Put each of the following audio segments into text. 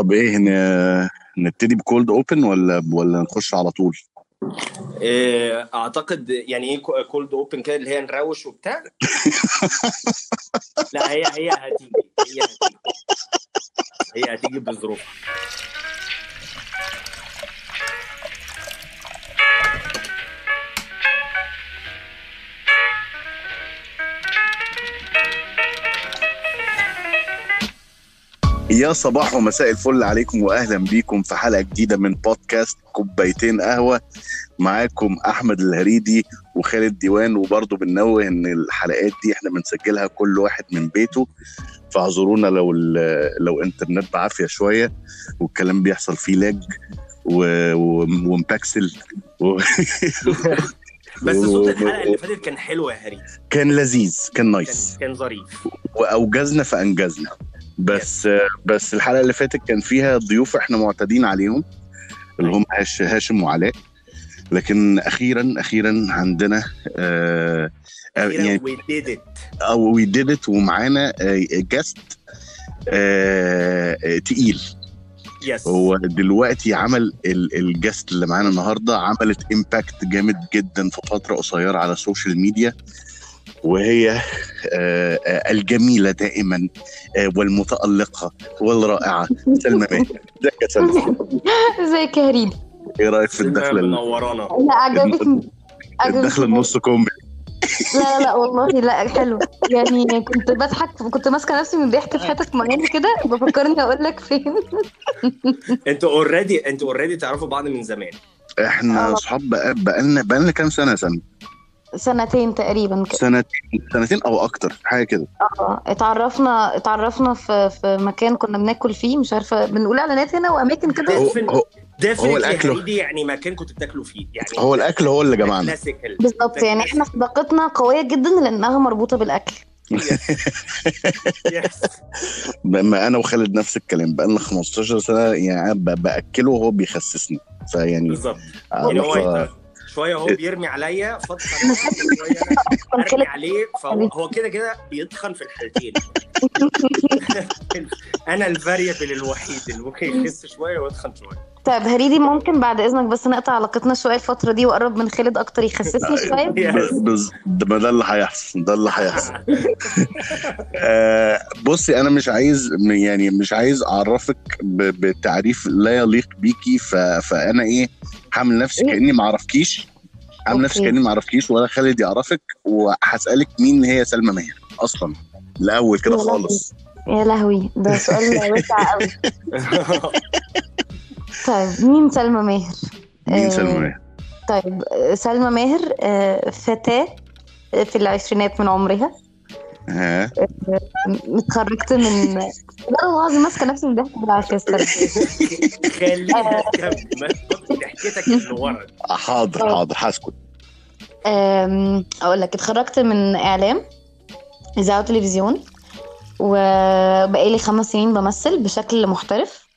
طب إيه نبتدي ب cold open ولا ولا نخش على طول؟ إيه، أعتقد يعني إيه cold open كده اللي هي نروش وبتاع؟ لا هي هي هتيجي هي هتيجي. هي هتيجي بظروفها. يا صباح ومساء الفل عليكم واهلا بيكم في حلقة جديدة من بودكاست كوبايتين قهوة. معاكم أحمد الهريدي وخالد ديوان وبرضه بننوه إن الحلقات دي إحنا بنسجلها كل واحد من بيته. فاعذرونا لو لو إنترنت بعافية شوية والكلام بيحصل فيه lag و- و- و مبكسل. و... بس صوت الحلقة اللي فاتت كان حلو يا هري كان لذيذ كان كان nice. كان ظريف. وأوجزنا فأنجزنا. بس بس الحلقة اللي فاتت كان فيها ضيوف إحنا معتادين عليهم اللي هم هاش هاشم وعلاء. لكن أخيرا أخيرا عندنا آه آه، يعني we did it أو we did it ومعانا guest تقيل. yes هو دلوقتي عمل ال- ال guest اللي معانا النهارده عملت impact جامد جدا في فترة قصيرة على ال social media وهي آه، آه، الجميلة دائما آه، والمتألقة والرائعة. سلمى ماهر. إزيك يا سلمى؟ إزيك يا هريدي إيه رأيك في الدخله ال- منورانا لا عجبتني الدخله عجبتني النص كومبي. لا لا والله لا حلو. يعني كنت بضحك كنت ماسكة نفسي من الضحك في حتت معينة كده بفكرني أقول لك فين. أنتوا already أنتوا already تعرفوا بعض من زمان. إحنا. أصحاب بقى- بقالنا بقالنا كام سنة يا سلمى؟ سنتين تقريبا كده. سنتين سنتين أو أكتر حاجة كده. آه اتعرفنا اتعرفنا في في مكان كنا بناكل فيه مش عارفة بنقول إعلانات هنا وأماكن كده؟ هو. هو, الأكل- هريدي يعني مكان كنتوا بتاكلوا فيه يعني هو الأكل هو اللي جمعنا. بالظبط يعني إحنا صداقتنا قوية جدا لأنها مربوطة بالأكل. يس ما أنا وخالد نفس الكلام بقالنا 15 سنة يعني ب- بأكله وهو بيخسسني. فيعني بالظبط. آه، يعني هو شوية هو بيرمي عليا فتره شوية أرمي عليه فهو هو كده كده بيتخن في الحالتين. أنا الفاريبل الوحيد اللي ممكن يخس شوية ويتخن شوية. طيب هريدي ممكن بعد إذنك بس نقطع علاقتنا شوية الفترة دي واقرب من خالد أكتر يخسسني شوية ده ما ده اللي هيحصل ده اللي هيحصل آه، بصي أنا مش عايز يعني مش عايز أعرفك بتعريف لا يليق بيكي فأنا إيه هعمل نفسي إيه؟ كأني ما أعرفكيش هعمل نفسي. كأني ما أعرفكيش ولا خالد يعرفك وهسألك مين هي سلمى ماهر أصلا الأول كده. خالص يا لهوي ده سؤال واسع قوي طيب مين سلمى ماهر؟ مين آه، سلمى ماهر؟ طيب آه، سلمى ماهر آه، فتاة في العشرينات من عمرها. ها؟ اتخرجت من لا والله العظيم ماسكة نفسي من ضحك بالعافيه استنى. خلينا نكمل ضحكتك اللي ورا. حاضر آه. حاضر هسكت. أقول لك اتخرجت من إعلام إذاعة وتلفزيون وبقالي خمس سنين بمثل بشكل محترف.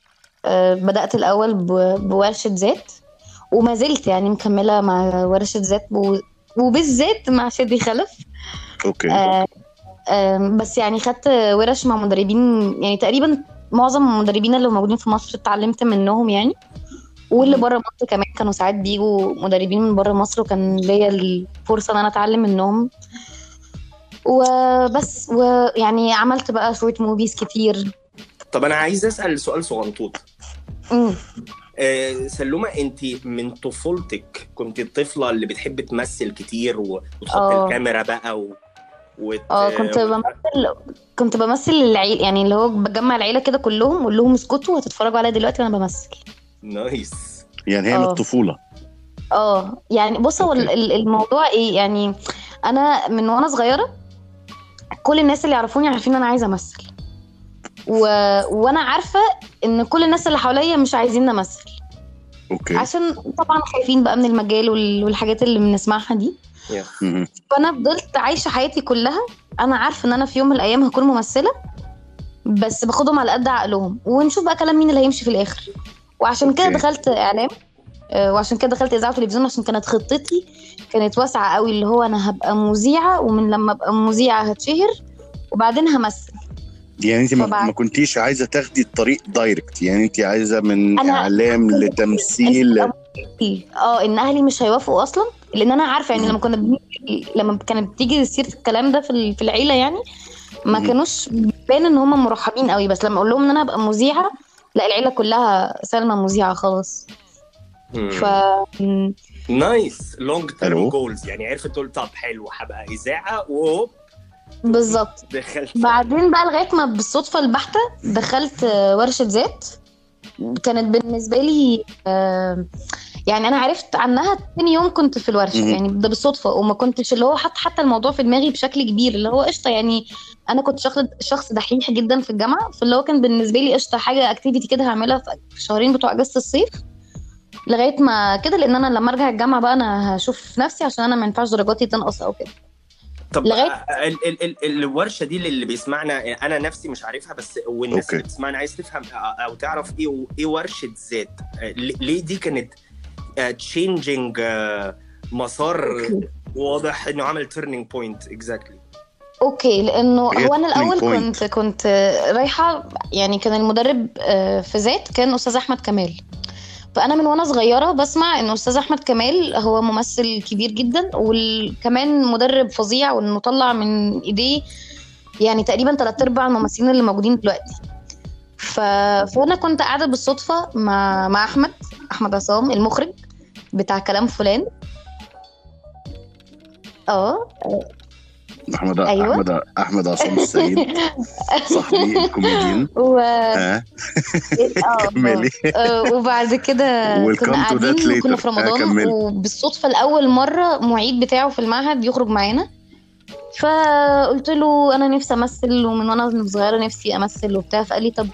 بدأت الأول بورشة ذات وما زلت يعني مكملة مع ورشة ذات وبالذات مع شادي خلف. okay. أم، بس يعني خدت ورش مع مدربين يعني تقريبا معظم المدربين اللي موجودين في مصر اتعلمت منهم يعني. واللي بره مصر كمان كانوا ساعات بيجوا مدربين من بره مصر وكان ليا الفرصة إن أنا أتعلم منهم. وبس ويعني عملت بقى شوية movies كتير. طب أنا عايز أسأل سؤال صغنطوط. آه، سلومة انت من طفولتك كنت الطفلة اللي بتحب تمثل كتير وتحط آه. الكاميرا بقى و... وت... آه كنت بمثل كنت بمثل العيله يعني اللي هو بجمع العيلة كده كلهم أقول لهم اسكتوا وهتتفرجوا عليا دلوقتي وأنا بمثل. نايس. يعني هي من آه. الطفوله آه يعني بص هو الموضوع إيه يعني أنا من وأنا صغيرة كل الناس اللي يعرفوني عارفين إن أنا عايزة أمثل. و... وأنا عارفة ان كل الناس اللي حواليا مش عايزين امثل أوكي. عشان طبعا خايفين بقى من المجال وال... والحاجات اللي بنسمعها دي. فأنا فضلت عايشة حياتي كلها. أنا عارفة إن أنا في يوم من الأيام هكون ممثلة بس باخدهم على قد عقلهم. ونشوف بقى كلام مين اللي هيمشي في الآخر. وعشان كده. دخلت إعلام. آه، وعشان كده دخلت إذاعة وتلفزيون عشان كانت خطتي كانت واسعة قوي اللي هو أنا هبقى مذيعة ومن لما أبقى مذيعة هتشهر وبعدين همثل. يعني انت ما, كنتيش عايزة تاخدي الطريق direct يعني انت عايزة من أنا- إعلام لتمثيل؟ آه إن أهلي مش هيوافقوا أصلا لأن أنا عارفة يعني لما كنا بنيجي لما كانت بتيجي سيرة الكلام ده في ال- في العيلة يعني ما. كانوش بيبان إن هم مرحبين قوي بس لما أقول لهم إن أنا ابقى مذيعة لا العيلة كلها سلمى مذيعة خلاص ف nice long term؟ goals يعني عرفت تقول طب حلو هبقى مذيعة وهوب بالظبط. دخلت. بعدين بقى لغاية ما بالصدفة البحتة دخلت آه، ورشة ذات كانت بالنسبة لي آه، يعني أنا عرفت عنها تاني يوم كنت في الورشة. يعني ده بالصدفة. وما كنتش اللي هو حط حتى الموضوع في دماغي بشكل كبير. اللي هو قشطة يعني أنا كنت شخص شخص دحيح جدا في الجامعة. فاللي هو كان بالنسبة لي قشطة حاجة اكتيفيتي كده هعملها في الشهرين بتوع أجازة الصيف. لغاية ما كده لأن أنا لما أرجع الجامعة بقى أنا هشوف نفسي عشان أنا ما ينفعش درجاتي تنقص أو كده. طب لغاية- ال ال ال الورشة دي اللي بيسمعنا أنا نفسي مش عارفها بس والناس okay. اللي بتسمعنا عايز تفهم أو تعرف إيه إيه ورشة ذات ليه دي كانت changing مسار okay. واضح إنه عمل turning point exactly okay لأنه هو أنا الأول. كنت كنت رايحة يعني كان المدرب آه، في ذات كان أستاذ أحمد كمال فأنا من وأنا صغيرة بسمع ان أستاذ أحمد كمال هو ممثل كبير جدا وكمان مدرب فظيع وإنه طلع من إيديه يعني تقريبا ثلاث أرباع الممثلين اللي موجودين دلوقتي. ف... فأنا كنت قاعدة بالصدفة مع مع أحمد أحمد عصام المخرج بتاع كلام فلان. آه احمد أيوة. احمد أحمد عصام السيد. صاحبي الكوميديان. و آه كملي. آه، وبعد كده كنا قاعدين. كنا في آه، رمضان كملي. وبالصدفة لأول مرة معيد بتاعه في المعهد يخرج معانا. فقلت له أنا نفسي أمثل ومن وأنا صغيرة نفسي أمثل وبتاع. فقال لي طب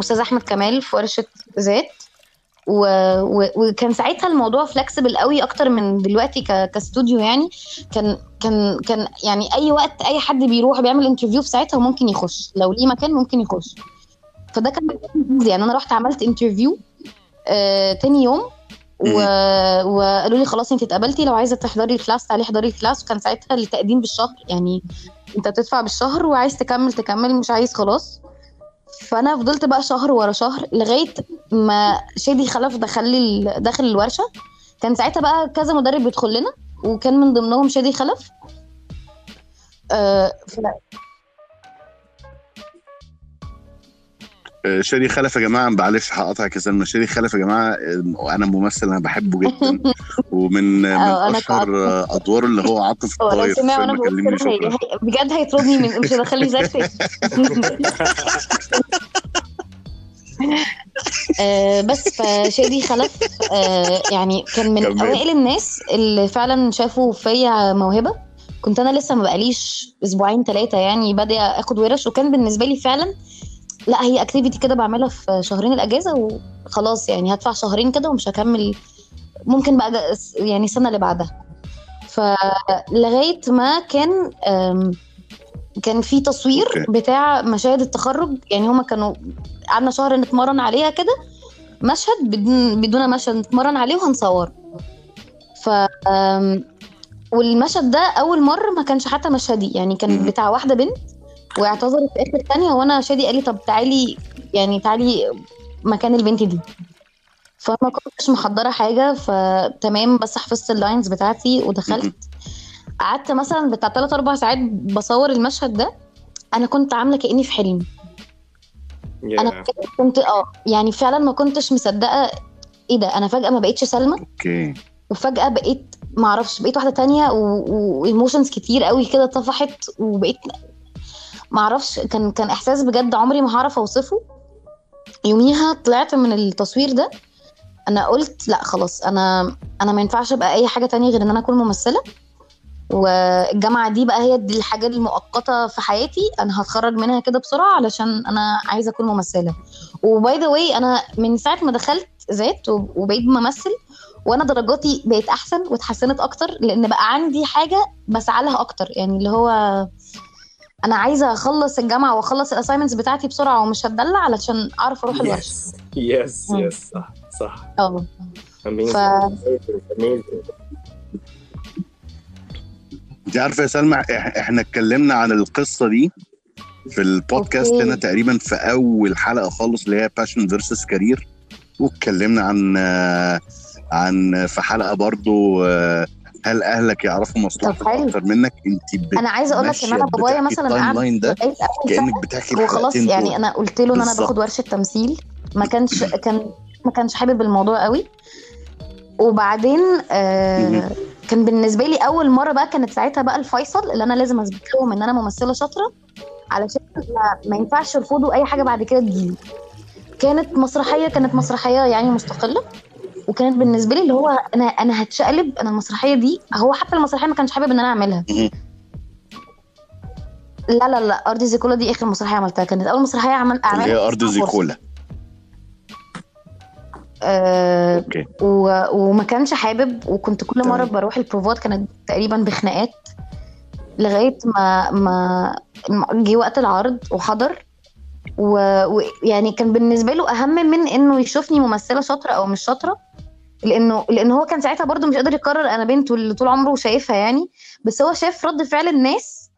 أستاذ أحمد كمال في ورشة ذات و... و... وكان ساعتها الموضوع flexible قوي أكتر من دلوقتي ك... كاستوديو يعني. كان كان كان يعني أي وقت أي حد بيروح بيعمل interview في ساعتها ممكن يخش. لو ليه مكان ممكن يخش. فده كان يعني أنا رحت عملت interview آه تاني يوم و... وقالوا لي خلاص انت اتقبلتي لو عايزة تحضري ال class تعالي احضري ال class وكان ساعتها التقديم بالشهر يعني أنت بتدفع بالشهر وعايز تكمل تكمل مش عايز خلاص. فانا فضلت بقى شهر ورا شهر لغاية ما شادي خلف دخل داخل الورشة. كان ساعتها بقى كذا مدرب بيدخل لنا وكان من ضمنهم شادي خلف. آه آه، شادي خلف يا جماعة معلش هقطعك يا سلمى شادي خلف يا جماعة آه، أنا ممثل أنا بحبه جدا. ومن من أشهر آه، ادواره اللي هو عاطف الطاير كلمني شكرا. بجد هيطردني من مش هيدخلني زي آه، بس فشادي خلف آه، يعني كان من. أوائل الناس اللي فعلا شافوا فيا موهبة. كنت أنا لسه ما بقاليش أسبوعين ثلاثة يعني بادئة أخد ورش وكان بالنسبة لي فعلا لا هي اكتيفيتي كده بعملها في شهرين الأجازة وخلاص يعني هدفع شهرين كده ومش هكمل ممكن بقى يعني السنة اللي بعدها فلغايه ما كان كان في تصوير. بتاع مشاهد التخرج يعني هما كانوا قعدنا شهر نتمرن عليها كده مشهد بدون بدون مشهد نتمرن عليه وهنصور ف والمشهد ده أول مرة ما كانش حتى مشهدي يعني كان. بتاع واحدة بنت واعتذرت في آخر ثانية وأنا شادي قال لي طب تعالي يعني تعالي مكان البنت دي. فما كنتش محضرة حاجة فتمام بس حفظت ال lines بتاعتي ودخلت. قعدت مثلا بتاع 3 4 ساعات بصور المشهد ده. أنا كنت عاملة كأني في حلم. أنا. كنت آه يعني فعلا ما كنتش مصدقة إيه ده. أنا فجأة ما بقتش سلمى. okay. وفجأة بقيت ما أعرفش بقيت واحدة تانية و emotions كتير قوي كده طفحت وبقيت ما أعرفش كان كان إحساس بجد عمري ما هعرف أوصفه. يوميها طلعت من التصوير ده أنا قلت لأ خلاص أنا أنا ما ينفعش أبقى أي حاجة تانية غير إن أنا أكون ممثلة. والجامعة دي بقى هي دي الحاجة المؤقتة في حياتي. أنا هتخرج منها كده بسرعة علشان أنا عايزة أكون ممثلة. و by the way أنا من ساعة ما دخلت ذات وبقيت بمثل وأنا درجاتي بقت أحسن واتحسنت أكتر لأن بقى عندي حاجة بسعى لها أكتر. يعني اللي هو أنا عايزة أخلص الجامعة وأخلص ال assignments بتاعتي بسرعة ومش هتدلع علشان أعرف أروح الورشة. yes. yes صح صح. أه. Amazing. ف- amazing. انت عارفة يا سلمى إح- إحنا اتكلمنا عن القصة دي في البودكاست. هنا تقريبا في أول حلقة خالص اللي هي passion versus career واتكلمنا عن آه، عن في حلقة برضو آه، هل أهلك يعرفوا مصلحتك. أكتر منك أنت أنا عايزة أقول لك إن أنا بابايا مثلا لاين ده كأنك بتحكي وخلاص الحلقتين يعني. أنا قلت له إن أنا. باخد ورشة تمثيل ما كانش كان ما كانش حابب الموضوع قوي وبعدين آه. كان بالنسبة لي أول مرة بقى كانت ساعتها بقى الفيصل اللي أنا لازم أثبت لهم إن أنا ممثلة شاطرة علشان ما, ما ينفعش يرفضوا أي حاجة بعد كده تجيلي كانت مسرحية كانت مسرحية يعني مستقلة وكانت بالنسبة لي اللي هو أنا أنا هتشقلب أنا المسرحية دي هو حتى المسرحية ما كانش حابب إن أنا أعملها. لا لا لا أرض زيكولا دي آخر مسرحية عملتها كانت أول مسرحية عمل اعملها هي أرض. زيكولا آه أوكي و... وما كانش حابب وكنت كل مرة. بروح البروفات كانت تقريبا بخناقات لغاية ما ما جه وقت العرض وحضر ويعني و... يعني كان بالنسبة له أهم من إنه يشوفني ممثلة شاطرة أو مش شاطرة لأنه لأن هو كان ساعتها برضو مش قادر يقرر أنا بنته اللي طول عمره شايفها يعني بس هو شاف رد فعل الناس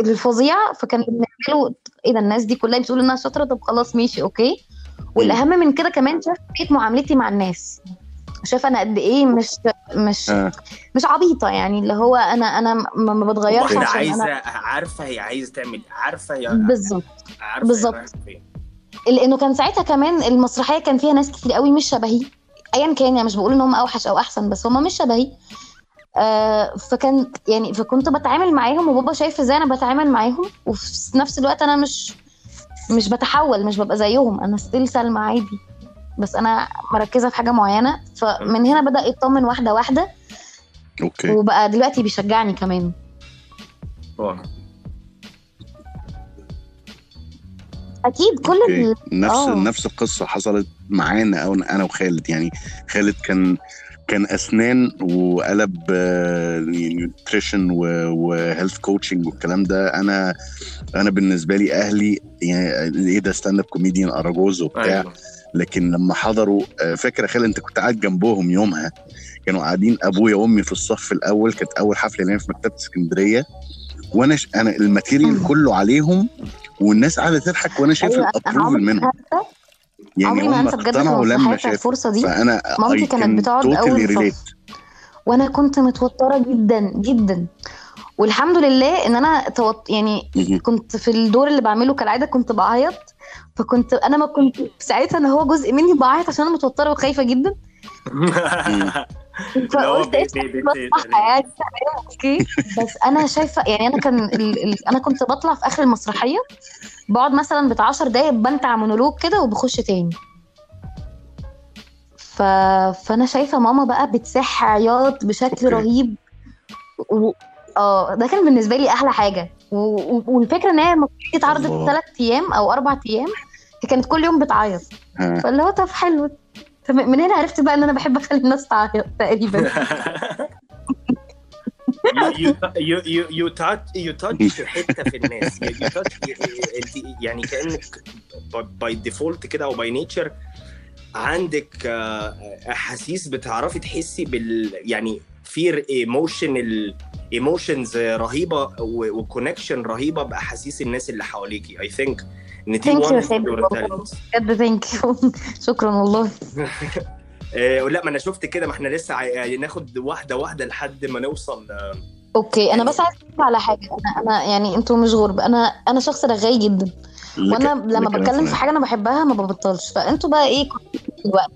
الفظيع فكان بالنسبة له إيه ده الناس دي كلها بتقول إنها شاطرة؟ طب خلاص ماشي أوكي. والأهم من كده كمان شاف طريقه معاملتي مع الناس. شاف أنا قد إيه مش مش آه. مش عبيطة يعني اللي هو أنا أنا ما ما بتغيرش عشان عايزه أنا عارفة هي عايزة تعمل عارفة هي بالظبط. عارفة هي بالظبط. لأنه كان ساعتها كمان المسرحية كان فيها ناس كتير قوي مش شبهي. ايا كان يعني مش بقول إن هم أوحش أو أحسن بس هم مش شبهي. آه فكان يعني فكنت بتعامل معاهم وبابا شايف إزاي أنا بتعامل معاهم وفي نفس الوقت أنا مش مش بتحول مش ببقى زيهم. أنا ستيل سلمى عادي. بس أنا مركزة في حاجة معينة فمن هنا بدأ يطمن واحدة واحدة. Okay. وبقى دلوقتي بيشجعني كمان. أكيد كل ال... نفس آه. نفس القصة حصلت معانا أو أنا وخالد يعني خالد كان كان أسنان وقلب nutrition و health coaching والكلام ده أنا أنا بالنسبة لي أهلي يعني إيه ده stand up comedian أراجوز وبتاع أيوة. لكن لما حضروا آه، فاكره خالد أنت كنت قاعد جنبهم يومها كانوا قاعدين أبويا وأمي في الصف الأول كانت أول حفلة ليا في مكتبة اسكندرية وأنا ش... أنا ال material مم. كله عليهم والناس قاعدة تضحك وأنا شايف أنا ال approval عمري منهم. يعني عمري ما هم بجد اقتنعوا لما شافوا الفرصة دي. فأنا مامتي كانت بتقعد أول. صف وأنا كنت متوترة جدا جدا. والحمد لله إن أنا توت... يعني. كنت في الدور اللي بعمله كالعادة كنت بعيط. فكنت أنا ما كنت ساعتها أنا هو جزء مني بعيط عشان أنا متوترة وخايفة جدا. فقلت إيه يعني okay بس أنا شايفة يعني أنا كان ال... ال... أنا كنت بطلع في آخر المسرحية بقعد مثلا بتاع 10 دقايق بنتع مونولوج كده وبخش تاني ف... فأنا شايفة ماما بقى بتسح عياط بشكل. رهيب و... آه ده كان بالنسبة لي أحلى حاجة و... و... والفكرة إن هي اتعرضت. ثلاث أيام أو أربع أيام هي كانت كل يوم بتعيط. فاللي هو طب حلو من هنا عرفت بقى إن أنا بحب أخلي الناس تعيط تقريبا. You you you touch you touch حتة في الناس. يعني كأنك by default كده أو by nature عندك آه، أحاسيس بتعرفي تحسي بال يعني في emotion emotions رهيبة و connection رهيبة بأحاسيس الناس اللي حواليكي. I think إن والله. talents. بجد thank you شكرا والله. آه، لا ما أنا شفت كده ما إحنا لسه عاي- ناخد واحدة واحدة لحد ما نوصل آه، okay أنا بس عايزة أقول على حاجة. أنا أنا يعني أنتوا مش غرب. أنا أنا شخص رغاي جدا. وأنا لما بتكلم في حاجة أنا بحبها ما ببطلش. فأنتوا بقى إيه؟ الوقت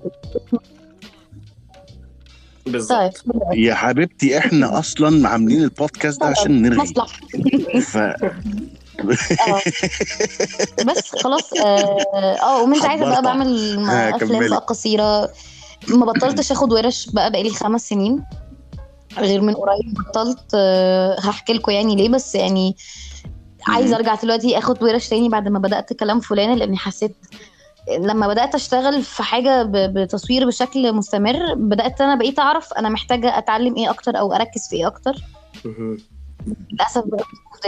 بالظبط. طيب. يا حبيبتي إحنا أصلا عاملين البودكاست ده عشان نرغي. ف... آه بس خلاص آه آه ومن ساعتها بقى. بعمل افلام. بقى قصيرة ما بطلتش آخد ورش بقى بقالي خمس سنين غير من قريب بطلت آه، هحكي لكم يعني ليه بس يعني عايزه أرجع دلوقتي آخد ورش تاني بعد ما بدأت كلام فلان لأني حسيت لما بدأت أشتغل في حاجة بتصوير بشكل مستمر بدأت أنا بقيت أعرف أنا محتاجة أتعلم إيه أكتر أو أركز في إيه أكتر. للأسف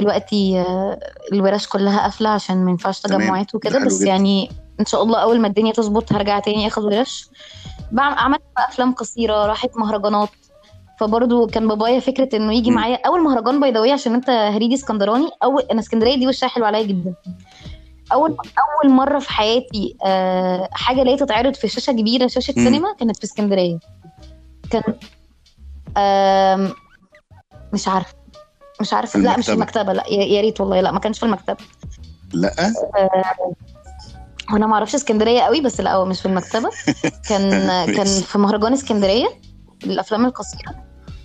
دلوقتي آه، الورش كلها قافلة عشان ما ينفعش. تجمعات ده وكده بس جدا. يعني إن شاء الله أول ما الدنيا تظبط هرجع تاني آخد ورش عملت بقى أفلام قصيرة راحت مهرجانات فبرضه كان بابايا فكرة إنه يجي. معايا أول مهرجان بيضاويه عشان أنت هريدي اسكندراني أول أنا اسكندرية دي وشها حلو عليا جدا أول أول مرة في حياتي آه حاجة لقيت تتعرض في شاشة كبيرة شاشة مم. سينما كانت في اسكندرية كان آم، مش عارفة مش عارفة. لا مش في. المكتبة. لا يا ريت والله. لا ما كانش في المكتبة. لا؟ وأنا ما أعرفش اسكندرية قوي بس لا هو مش في المكتبة. كان كان. في مهرجان اسكندرية للافلام القصيرة.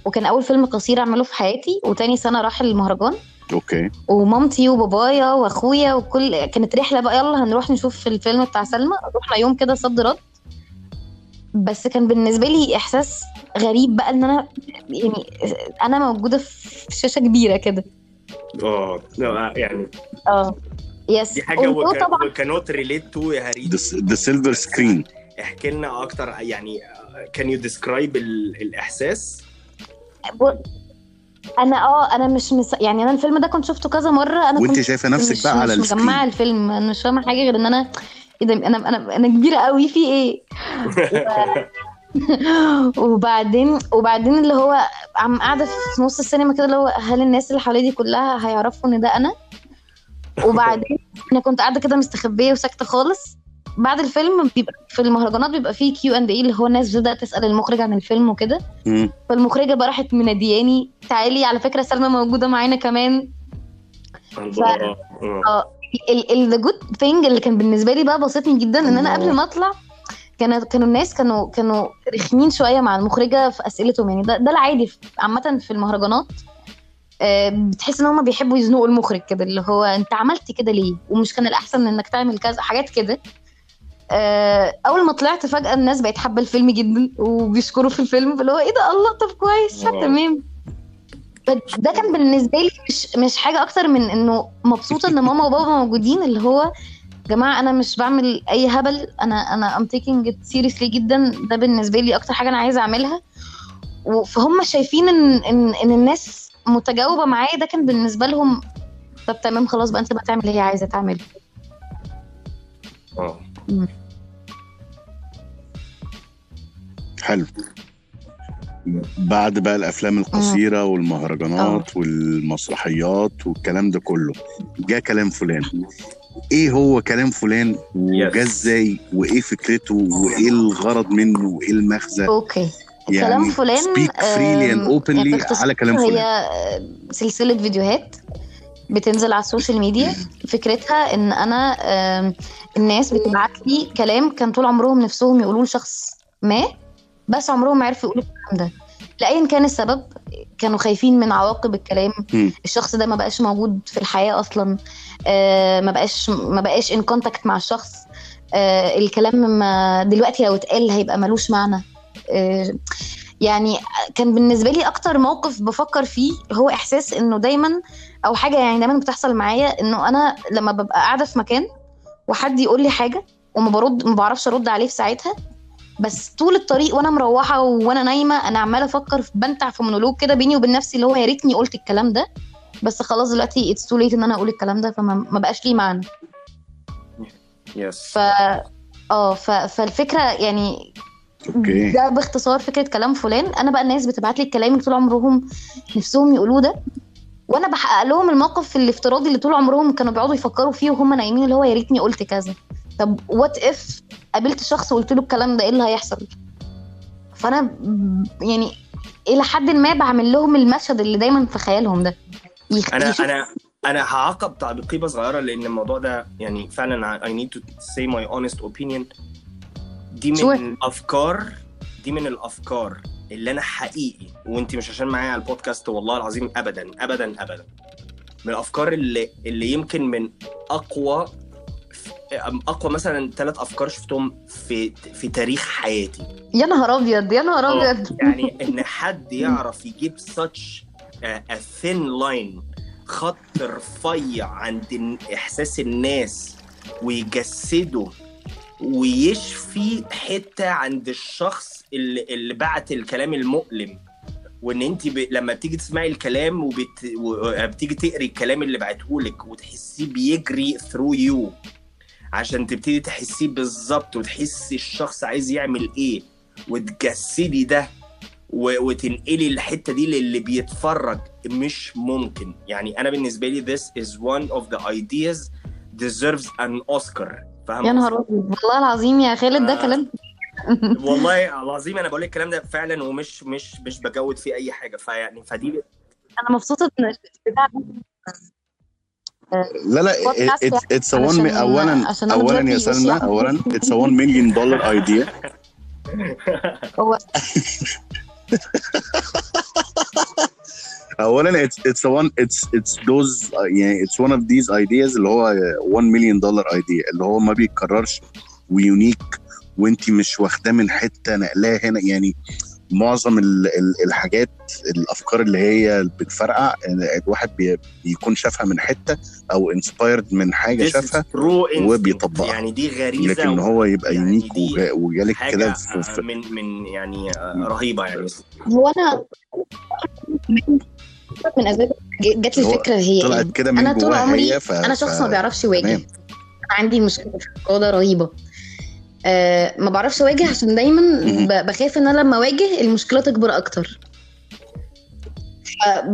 وكان أول فيلم قصير أعمله في حياتي وتاني سنة راح المهرجان. أوكي. ومامتي وبابايا وأخويا وكل كانت رحلة بقى يلا هنروح نشوف الفيلم بتاع سلمى. رحنا يوم كده صد رد. بس كان بالنسبة لي إحساس غريب بقى إن أنا يعني أنا موجودة في شاشة كبيرة كده. آه يعني آه. yes دي حاجة وكانوت ريليت تو يا هريدي the silver screen احكي لنا أكتر يعني can you describe الإحساس؟ أنا آه أنا مش مس... يعني أنا الفيلم ده كنت شفته كذا مرة أنا وأنت كنت شايفة نفسك مش بقى على مش مجمعة ال screen. الفيلم أنا مش فاهمة حاجة غير إن أنا إيه ده؟ أنا أنا أنا كبيرة قوي في إيه؟ وبعدين وبعدين اللي هو عم قاعدة في نص السينما كده اللي هو هل الناس اللي حواليا دي كلها هيعرفوا إن ده أنا؟ وبعدين أنا كنت قاعدة كده مستخبية وساكتة خالص. بعد الفيلم بيبقى في المهرجانات بيبقى فيه Q and A اللي هو الناس بتبدأ تسأل المخرج عن الفيلم وكده. فالمخرجة بقى راحت منادياني تعالي على فكرة سلمى موجودة معانا كمان. الله. آه. ال good thing اللي كان بالنسبة لي بقى بسطني جدا إن أنا قبل ما أطلع كانت كانوا الناس كانوا كانوا رخمين شوية مع المخرجة في أسئلتهم. يعني ده ده العادي عامة في المهرجانات. آه، بتحس إن هم بيحبوا يزنقوا المخرج كده اللي هو أنت عملت كده ليه؟ ومش كان الأحسن إنك تعمل كذا حاجات كده. آه، أول ما طلعت فجأة الناس بقت حابة الفيلم جدا وبيشكروا في الفيلم اللي هو إيه ده؟ الله طب كويس. تمام. ده كان بالنسبة لي مش مش حاجة أكتر من إنه مبسوطة إن ماما وبابا موجودين اللي هو جماعة أنا مش بعمل أي هبل أنا أنا I'm taking it seriously جدا. ده بالنسبة لي أكتر حاجة أنا عايزة أعملها. فهم شايفين ان ان إن الناس متجاوبة معايا ده كان بالنسبة لهم طب تمام خلاص بقى أنت بقى تعمل اللي هي عايزة تعمله آه. حلو. بعد بقى الأفلام القصيرة والمهرجانات والمسرحيات والكلام ده كله. جاء كلام فلان. إيه هو كلام فلان؟ وجا Yes. إزاي؟ وإيه فكرته؟ وإيه الغرض منه؟ وإيه المغزى؟ Okay. يعني كلام فلان and آم، openly باختصار على كلام هي فلان. آه، سلسلة فيديوهات بتنزل على ال social media. فكرتها إن أنا الناس بتبعت لي كلام كان طول عمرهم نفسهم يقولوه لشخص ما. بس عمرهم ما عرفوا يقولوا الكلام ده. لأيا كان السبب كانوا خايفين من عواقب الكلام. مم. الشخص ده ما بقاش موجود في الحياة أصلا. آه، ما بقاش ما بقاش ان كونتاكت مع الشخص. آه، الكلام ما دلوقتي لو اتقال هيبقى ملوش معنى. آه، يعني كان بالنسبة لي أكتر موقف بفكر فيه هو إحساس إنه دايما أو حاجة يعني دايما بتحصل معايا إنه أنا لما ببقى قاعدة في مكان وحد يقول لي حاجة وما برد ما بعرفش أرد عليه في ساعتها بس طول الطريق وأنا مروحة وأنا نايمة أنا عمالة أفكر في بنتع في مونولوج كده بيني وبين نفسي اللي هو يا ريتني قلت الكلام ده. بس خلاص دلوقتي it's too late إن أنا أقول الكلام ده فما ما بقاش ليه معنى. yes ف آه ف... فالفكرة يعني okay. ده باختصار فكرة كلام فلان. أنا بقى الناس بتبعت لي الكلام اللي طول عمرهم نفسهم يقولوه ده. وأنا بحقق لهم الموقف الافتراضي اللي طول عمرهم كانوا بيقعدوا يفكروا فيه وهم نايمين اللي هو يا ريتني قلت كذا. طب وات اف قابلت شخص وقلت له الكلام ده إيه اللي هيحصل؟ فأنا يعني إلى حد ما بعمل لهم المشهد اللي دايما في خيالهم ده. يخ... أنا يشوف- أنا أنا هعقب تعقيبة صغيرة لأن الموضوع ده يعني فعلا I need to say my honest opinion. دي من Sure. الافكار دي من الأفكار اللي أنا حقيقي وأنت مش عشان معايا على البودكاست والله العظيم ابدا ابدا ابدا. من الأفكار اللي اللي يمكن من أقوى أقوى مثلا ثلاث أفكار شفتهم في في تاريخ حياتي. يا نهار أبيض يا نهار آه، أبيض. يعني إن حد يعرف يجيب such a thin line خط رفيع عند إحساس الناس ويجسده ويشفي حتة عند الشخص اللي, اللي بعت الكلام المؤلم. وإن أنت ب... لما بتيجي تسمعي الكلام وبت... وبتيجي تقري الكلام اللي بعتهولك وتحسيه بيجري ثرو يو عشان تبتدي تحسيه بالظبط وتحسي الشخص عايز يعمل إيه وتجسدي ده وتنقلي الحتة دي للي بيتفرج مش ممكن. يعني أنا بالنسبة لي this is one of the ideas deserves an Oscar. فاهم يا نهار أبيض. والله العظيم يا خالد ده آه. كلام. والله العظيم أنا بقول لك الكلام ده فعلا ومش مش مش بجود فيه أي حاجة. فيعني فدي أنا مبسوطة ان لا لا بودكاست it's, it's a one علشان- اولا اولا يا سلمى اولا it's a one million dollar idea. هو اولا it's it's a one it's it's those uh, يعني it's one of these ideas اللي هو 1 million dollar idea اللي هو ما بيتكررش و unique وانت مش واخداه من حتة نقلاه هنا يعني معظم ال ال الحاجات الأفكار اللي هي بتفرقع الواحد بي بيكون شافها من حتة أو inspired من حاجة شافها. وبيطبقها. يعني دي غريزة لكن هو يبقى يعني unique وجالك حاجة كده آه، من من يعني آه، رهيبة يعني هو أنا من أسباب جات لي الفكرة هي؟ طلعت كده من أنا طول عمري ف... أنا شخص ما. بيعرفش يواجه عندي مشكلة في الموضوع ده رهيبة أه ما بعرفش أواجه عشان دايما بخاف إن أنا لما أواجه المشكلة تكبر أكتر.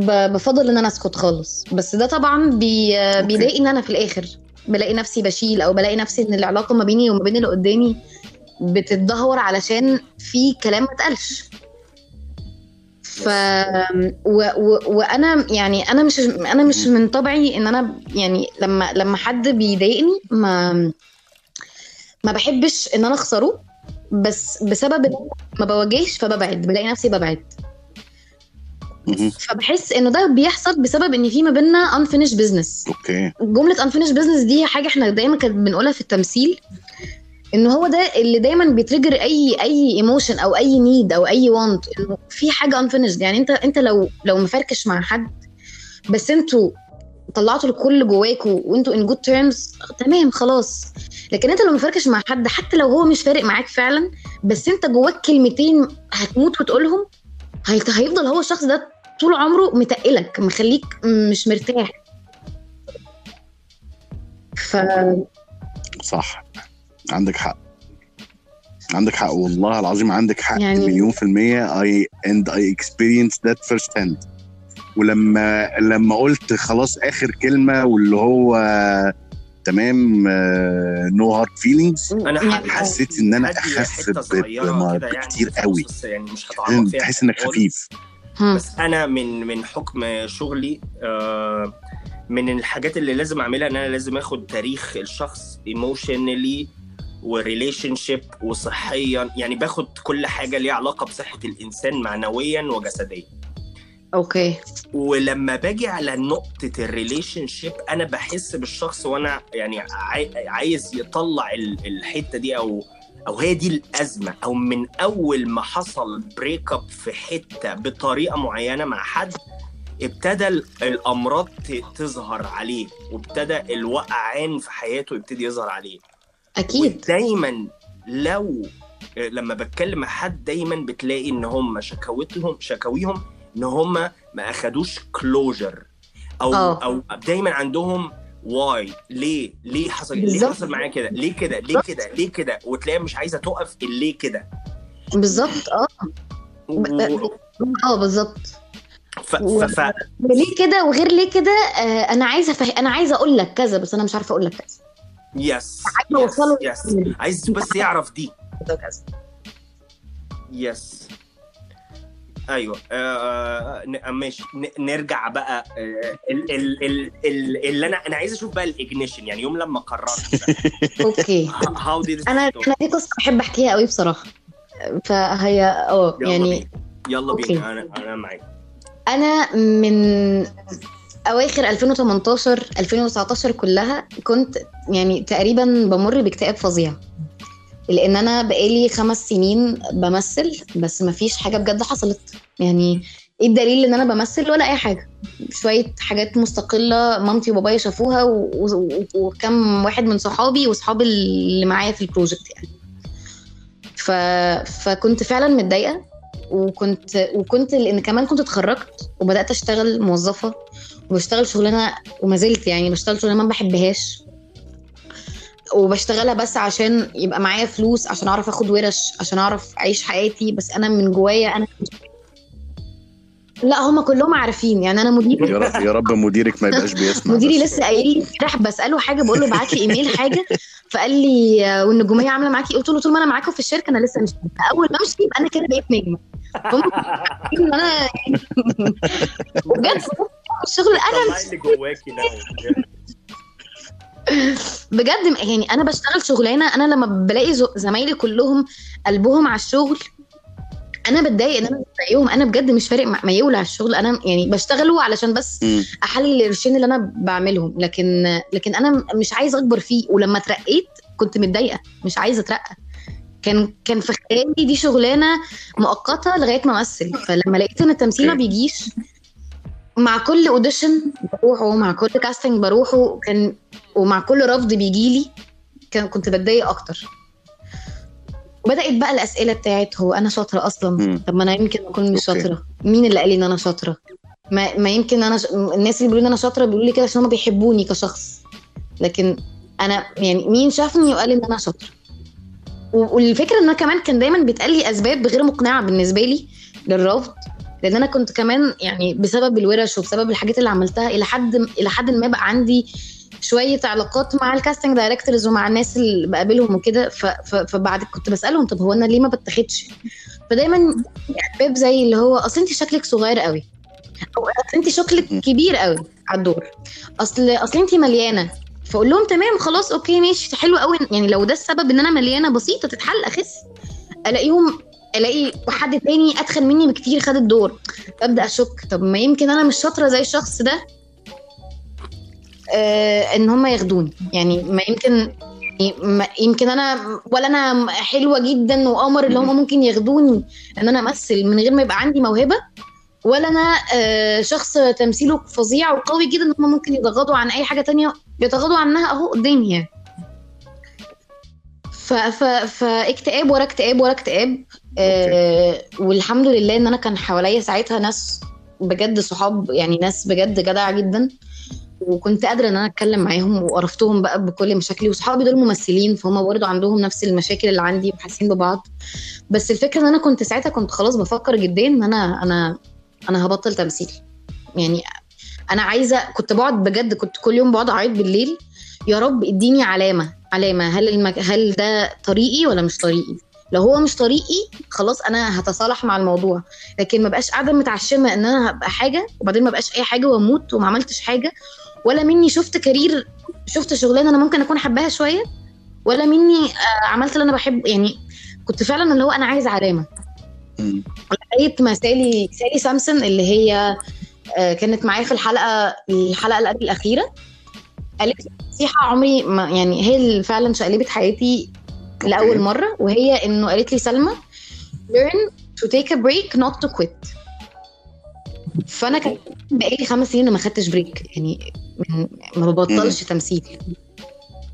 بفضل إن أنا أسكت خالص. بس ده طبعا بي okay. بيضايقني أنا في الآخر. بلاقي نفسي بشيل أو بلاقي نفسي إن العلاقة ما بيني وما بين اللي قدامي بتتدهور علشان في كلام ما اتقالش. ف و... و... وأنا يعني أنا مش أنا مش من طبعي إن أنا يعني لما لما حد بيضايقني ما ما بحبش إن أنا أخسره بس بسبب أنا ما بواجهش فببعد بلاقي نفسي ببعد. فبحس إنه ده بيحصل بسبب إن في ما بيننا unfinished business. أوكي. جملة unfinished business دي حاجة إحنا دايما كانت بنقولها في التمثيل إن هو ده اللي دايما بي trigger أي أي emotion أو أي need أو أي وانت إنه في حاجة unfinished. يعني أنت أنت لو لو مفركش مع حد بس أنتوا طلعتوا الكل جواكوا وانتوا on good terms تمام خلاص. لكن انت لو مفركش مع حد حتى لو هو مش فارق معاك فعلا بس انت جواك كلمتين هتموت وتقولهم هيفضل هو الشخص ده طول عمره متقلك مخليك مش مرتاح. ف صح. عندك حق. عندك حق والله العظيم عندك حق يعني- مليون في المية. I and I experienced that first hand ولما لما قلت خلاص آخر كلمة واللي هو تمام no hard feelings أنا يعني- حسيت إن أنا اخف يعني بكتير في قوي. يعني مش تحس إنك. خفيف. بس أنا من من حكم شغلي آه، من الحاجات اللي لازم أعملها إن أنا لازم آخد تاريخ الشخص emotionally و relationship وصحيا. يعني باخد كل حاجة ليها علاقة بصحة الإنسان معنويا وجسديا. okay. ولما باجي على نقطة ال relationship أنا بحس بالشخص وأنا يعني عاي- عايز يطلع ال- الحتة دي أو أو هي دي الأزمة. أو من أول ما حصل break up في حتة بطريقة معينة مع حد ابتدى ال- الأمراض ت- تظهر عليه وابتدى الوقعان في حياته يبتدي يظهر عليه. أكيد. ودايما لو لما بتكلم مع حد دايما بتلاقي إن هم شكاوتهم شكاويهم إن هم ما أخدوش closure أو آه. أو دايما عندهم why ليه ليه حصل ليه. حصل معايا كده ليه كده ليه كده ليه كده وتلاقيها مش عايزة تقف ليه كده. بالظبط آه. و... آه بالظبط. ف... ف... ف... ليه كده وغير ليه كده آه أنا عايزة فه... أنا عايزة أقول لك كذا بس أنا مش عارفة أقول لك كذا. yes عايزة أوصله yes yes عايز بس يعرف دي. كذا. yes أيوه. آه ن- ماشي. ن- نرجع بقى آه ال ال ال ال اللي أنا أنا عايز أشوف بقى ال ignition يعني يوم لما قررت okay. how did أنا أنا دي قصة بحب أحكيها قوي بصراحة. فهي آه يعني يلا. بينا. أنا أنا معاك. أنا من أواخر 2018 2019 كلها كنت يعني تقريبا بمر باكتئاب فظيع. لأن أنا بقالي خمس سنين بمثل بس مفيش حاجة بجد حصلت. يعني إيه الدليل ان أنا بمثل ولا اي حاجة؟ شوية حاجات مستقلة مامتي وبابايا شافوها وكم واحد من صحابي وصحابي اللي معايا في البروجكت يعني. ف... فكنت فعلا متضايقة وكنت وكنت لأن كمان كنت اتخرجت وبدأت أشتغل موظفة وبشتغل شغلانة وما زلت يعني بشتغل شغلانة ما بحبهاش. وبشتغلها بس عشان يبقى معايا فلوس عشان أعرف آخد ورش عشان أعرف أعيش حياتي بس أنا من جوايا أنا لا هم كلهم عارفين يعني أنا مديري يا رب يا رب مديرك ما يبقاش بيسمع مديري. لسه قايل لي امبارح بسأله حاجة بقول له ابعت لي إيميل حاجة فقال لي والنجوميه عاملة معاكي؟ قلت له طول ما أنا معاكم في الشركة أنا لسه مش. أول ما أمشي يبقى أنا كده بقيت نجمه هم أنا وبجد الشغل أنا اللي جواكي. بجد يعني أنا بشتغل شغلانة أنا لما بلاقي زمايلي كلهم قلبهم على الشغل أنا بتضايق إن أنا زيهم أنا بجد مش فارق ما يولع الشغل. أنا يعني بشتغله علشان بس. أحلل القرشين اللي أنا بعملهم. لكن لكن أنا مش عايزه أكبر فيه. ولما اترقيت كنت متضايقة مش عايزة أترقى. كان كان في خيالي دي شغلانة مؤقتة لغاية ما أمثل. فلما لقيت إن التمثيل ما. بيجيش مع كل audition بروحه مع كل casting بروحه كان ومع كل رفض بيجي لي كان كنت بتضايق أكتر. وبدأت بقى الأسئلة بتاعت هو أنا شاطرة أصلا؟ مم. طب ما أنا يمكن أكون مش. شاطرة. مين اللي قال لي إن أنا شاطرة؟ ما, ما يمكن أنا ش... الناس اللي بيقولوا لي أنا شاطرة بيقولوا لي كده عشان هم بيحبوني كشخص. لكن أنا يعني مين شافني وقال إن أنا شاطرة؟ والفكرة إن أنا كمان كان دايما بيتقال لي أسباب غير مقنعة بالنسبة لي للرفض. لأن أنا كنت كمان يعني بسبب الورش وبسبب الحاجات اللي عملتها إلى حد إلى حد ما بقى عندي شوية علاقات مع ال casting directors ومع الناس اللي بقابلهم وكده فبعد كنت بسألهم طب هو أنا ليه ما بتاخدش فدايما أسباب زي اللي هو أصل أنت شكلك صغير قوي أو أصل أنت شكلك كبير قوي على الدور أصل أصل أنت مليانة فأقول لهم تمام خلاص أوكي ماشي حلو قوي يعني لو ده السبب إن أنا مليانة بسيطة تتحل أخس ألاقيهم ألاقي حد تاني أتخن مني بكتير خد الدور ببدا أشك طب ما يمكن أنا مش شاطرة زي الشخص ده إن هم ياخدوني. يعني ما يمكن يمكن أنا ولا أنا حلوة جدا وقمر اللي هم ممكن ياخدوني. إن أنا أمثل من غير ما يبقى عندي موهبة ولا أنا آه شخص تمثيله فظيع وقوي جدا إن هم ممكن يتغاضوا عن أي حاجة تانية يتغاضوا عنها أهو قدامي يعني. ف ف فاكتئاب ورا اكتئاب ورا اكتئاب. آه والحمد لله إن أنا كان حواليا ساعتها ناس بجد صحاب يعني ناس بجد جدع جدا. وكنت قادرة إن أنا أتكلم معاهم وعرفتهم بقى بكل مشاكلي وصحابي دول ممثلين فهم برضه عندهم نفس المشاكل اللي عندي وحاسين ببعض. بس الفكرة إن أنا كنت ساعتها كنت خلاص بفكر جديا إن أنا أنا أنا هبطل تمثيل. يعني أنا عايزة كنت بقعد بجد كنت كل يوم بقعد أعيط بالليل. يا رب اديني علامة علامة. هل المك... هل ده طريقي ولا مش طريقي؟ لو هو مش طريقي خلاص أنا هتصالح مع الموضوع. لكن ما بقاش قاعدة متعشمة إن أنا هبقى حاجة وبعدين ما بقاش أي حاجة وأموت وما عملتش حاجة. ولا مني شفت كارير شفت شغلانة أنا ممكن أكون حباها شوية ولا مني آه، عملت اللي أنا بحب يعني كنت فعلا اللي هو أنا عايزة علامة. لقيت ما سالي سالي سامسون اللي هي آه، كانت معايا في الحلقة الحلقة اللي قبل الأخيرة قالت لي نصيحة عمري ما يعني هي اللي فعلا شقلبت حياتي لأول. مرة وهي إنه قالت لي سلمى learn to take a break not to quit فأنا كان بقالي خمس سنين ما خدتش break يعني ما ببطلش تمثيل.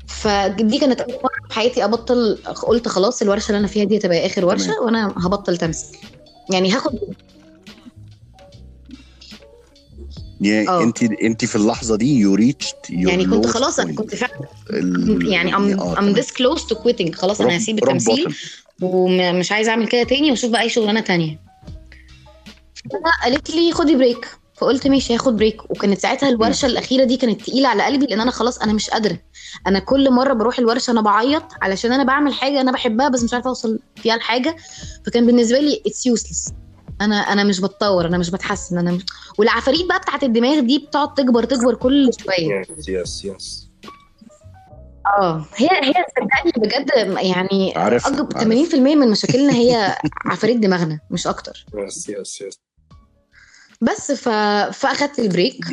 فدي كانت أول مرة في حياتي أبطل قلت خلاص الورشة اللي أنا فيها دي هتبقى آخر ورشة تمام. وأنا هبطل تمثيل. يعني هاخد يعني. انت انت في اللحظة دي you reached يعني كنت خلاص أنا كنت فعلا يعني I'm, I'm this close to quitting. خلاص أنا هسيب التمثيل ومش عايزة أعمل كده تاني وأشوف بقى أي شغلانة تانية. قالت لي خدي break فقلت ماشي هاخد break وكانت ساعتها الورشة الأخيرة دي كانت تقيلة على قلبي لأن أنا خلاص أنا مش قادرة. أنا كل مرة بروح الورشة أنا بعيط علشان أنا بعمل حاجة أنا بحبها بس مش عارفة أوصل فيها لحاجة. فكان بالنسبة لي it's useless أنا أنا مش بتطور أنا مش بتحسن أنا مش... والعفاريت بقى بتاعت الدماغ دي بتقعد تكبر تكبر كل شوية. يس يس يس آه هي هي صدقني بجد يعني عارف أجب 80% من مشاكلنا هي عفاريت دماغنا مش أكتر. yes yes yes بس ف... فأخدت ال break.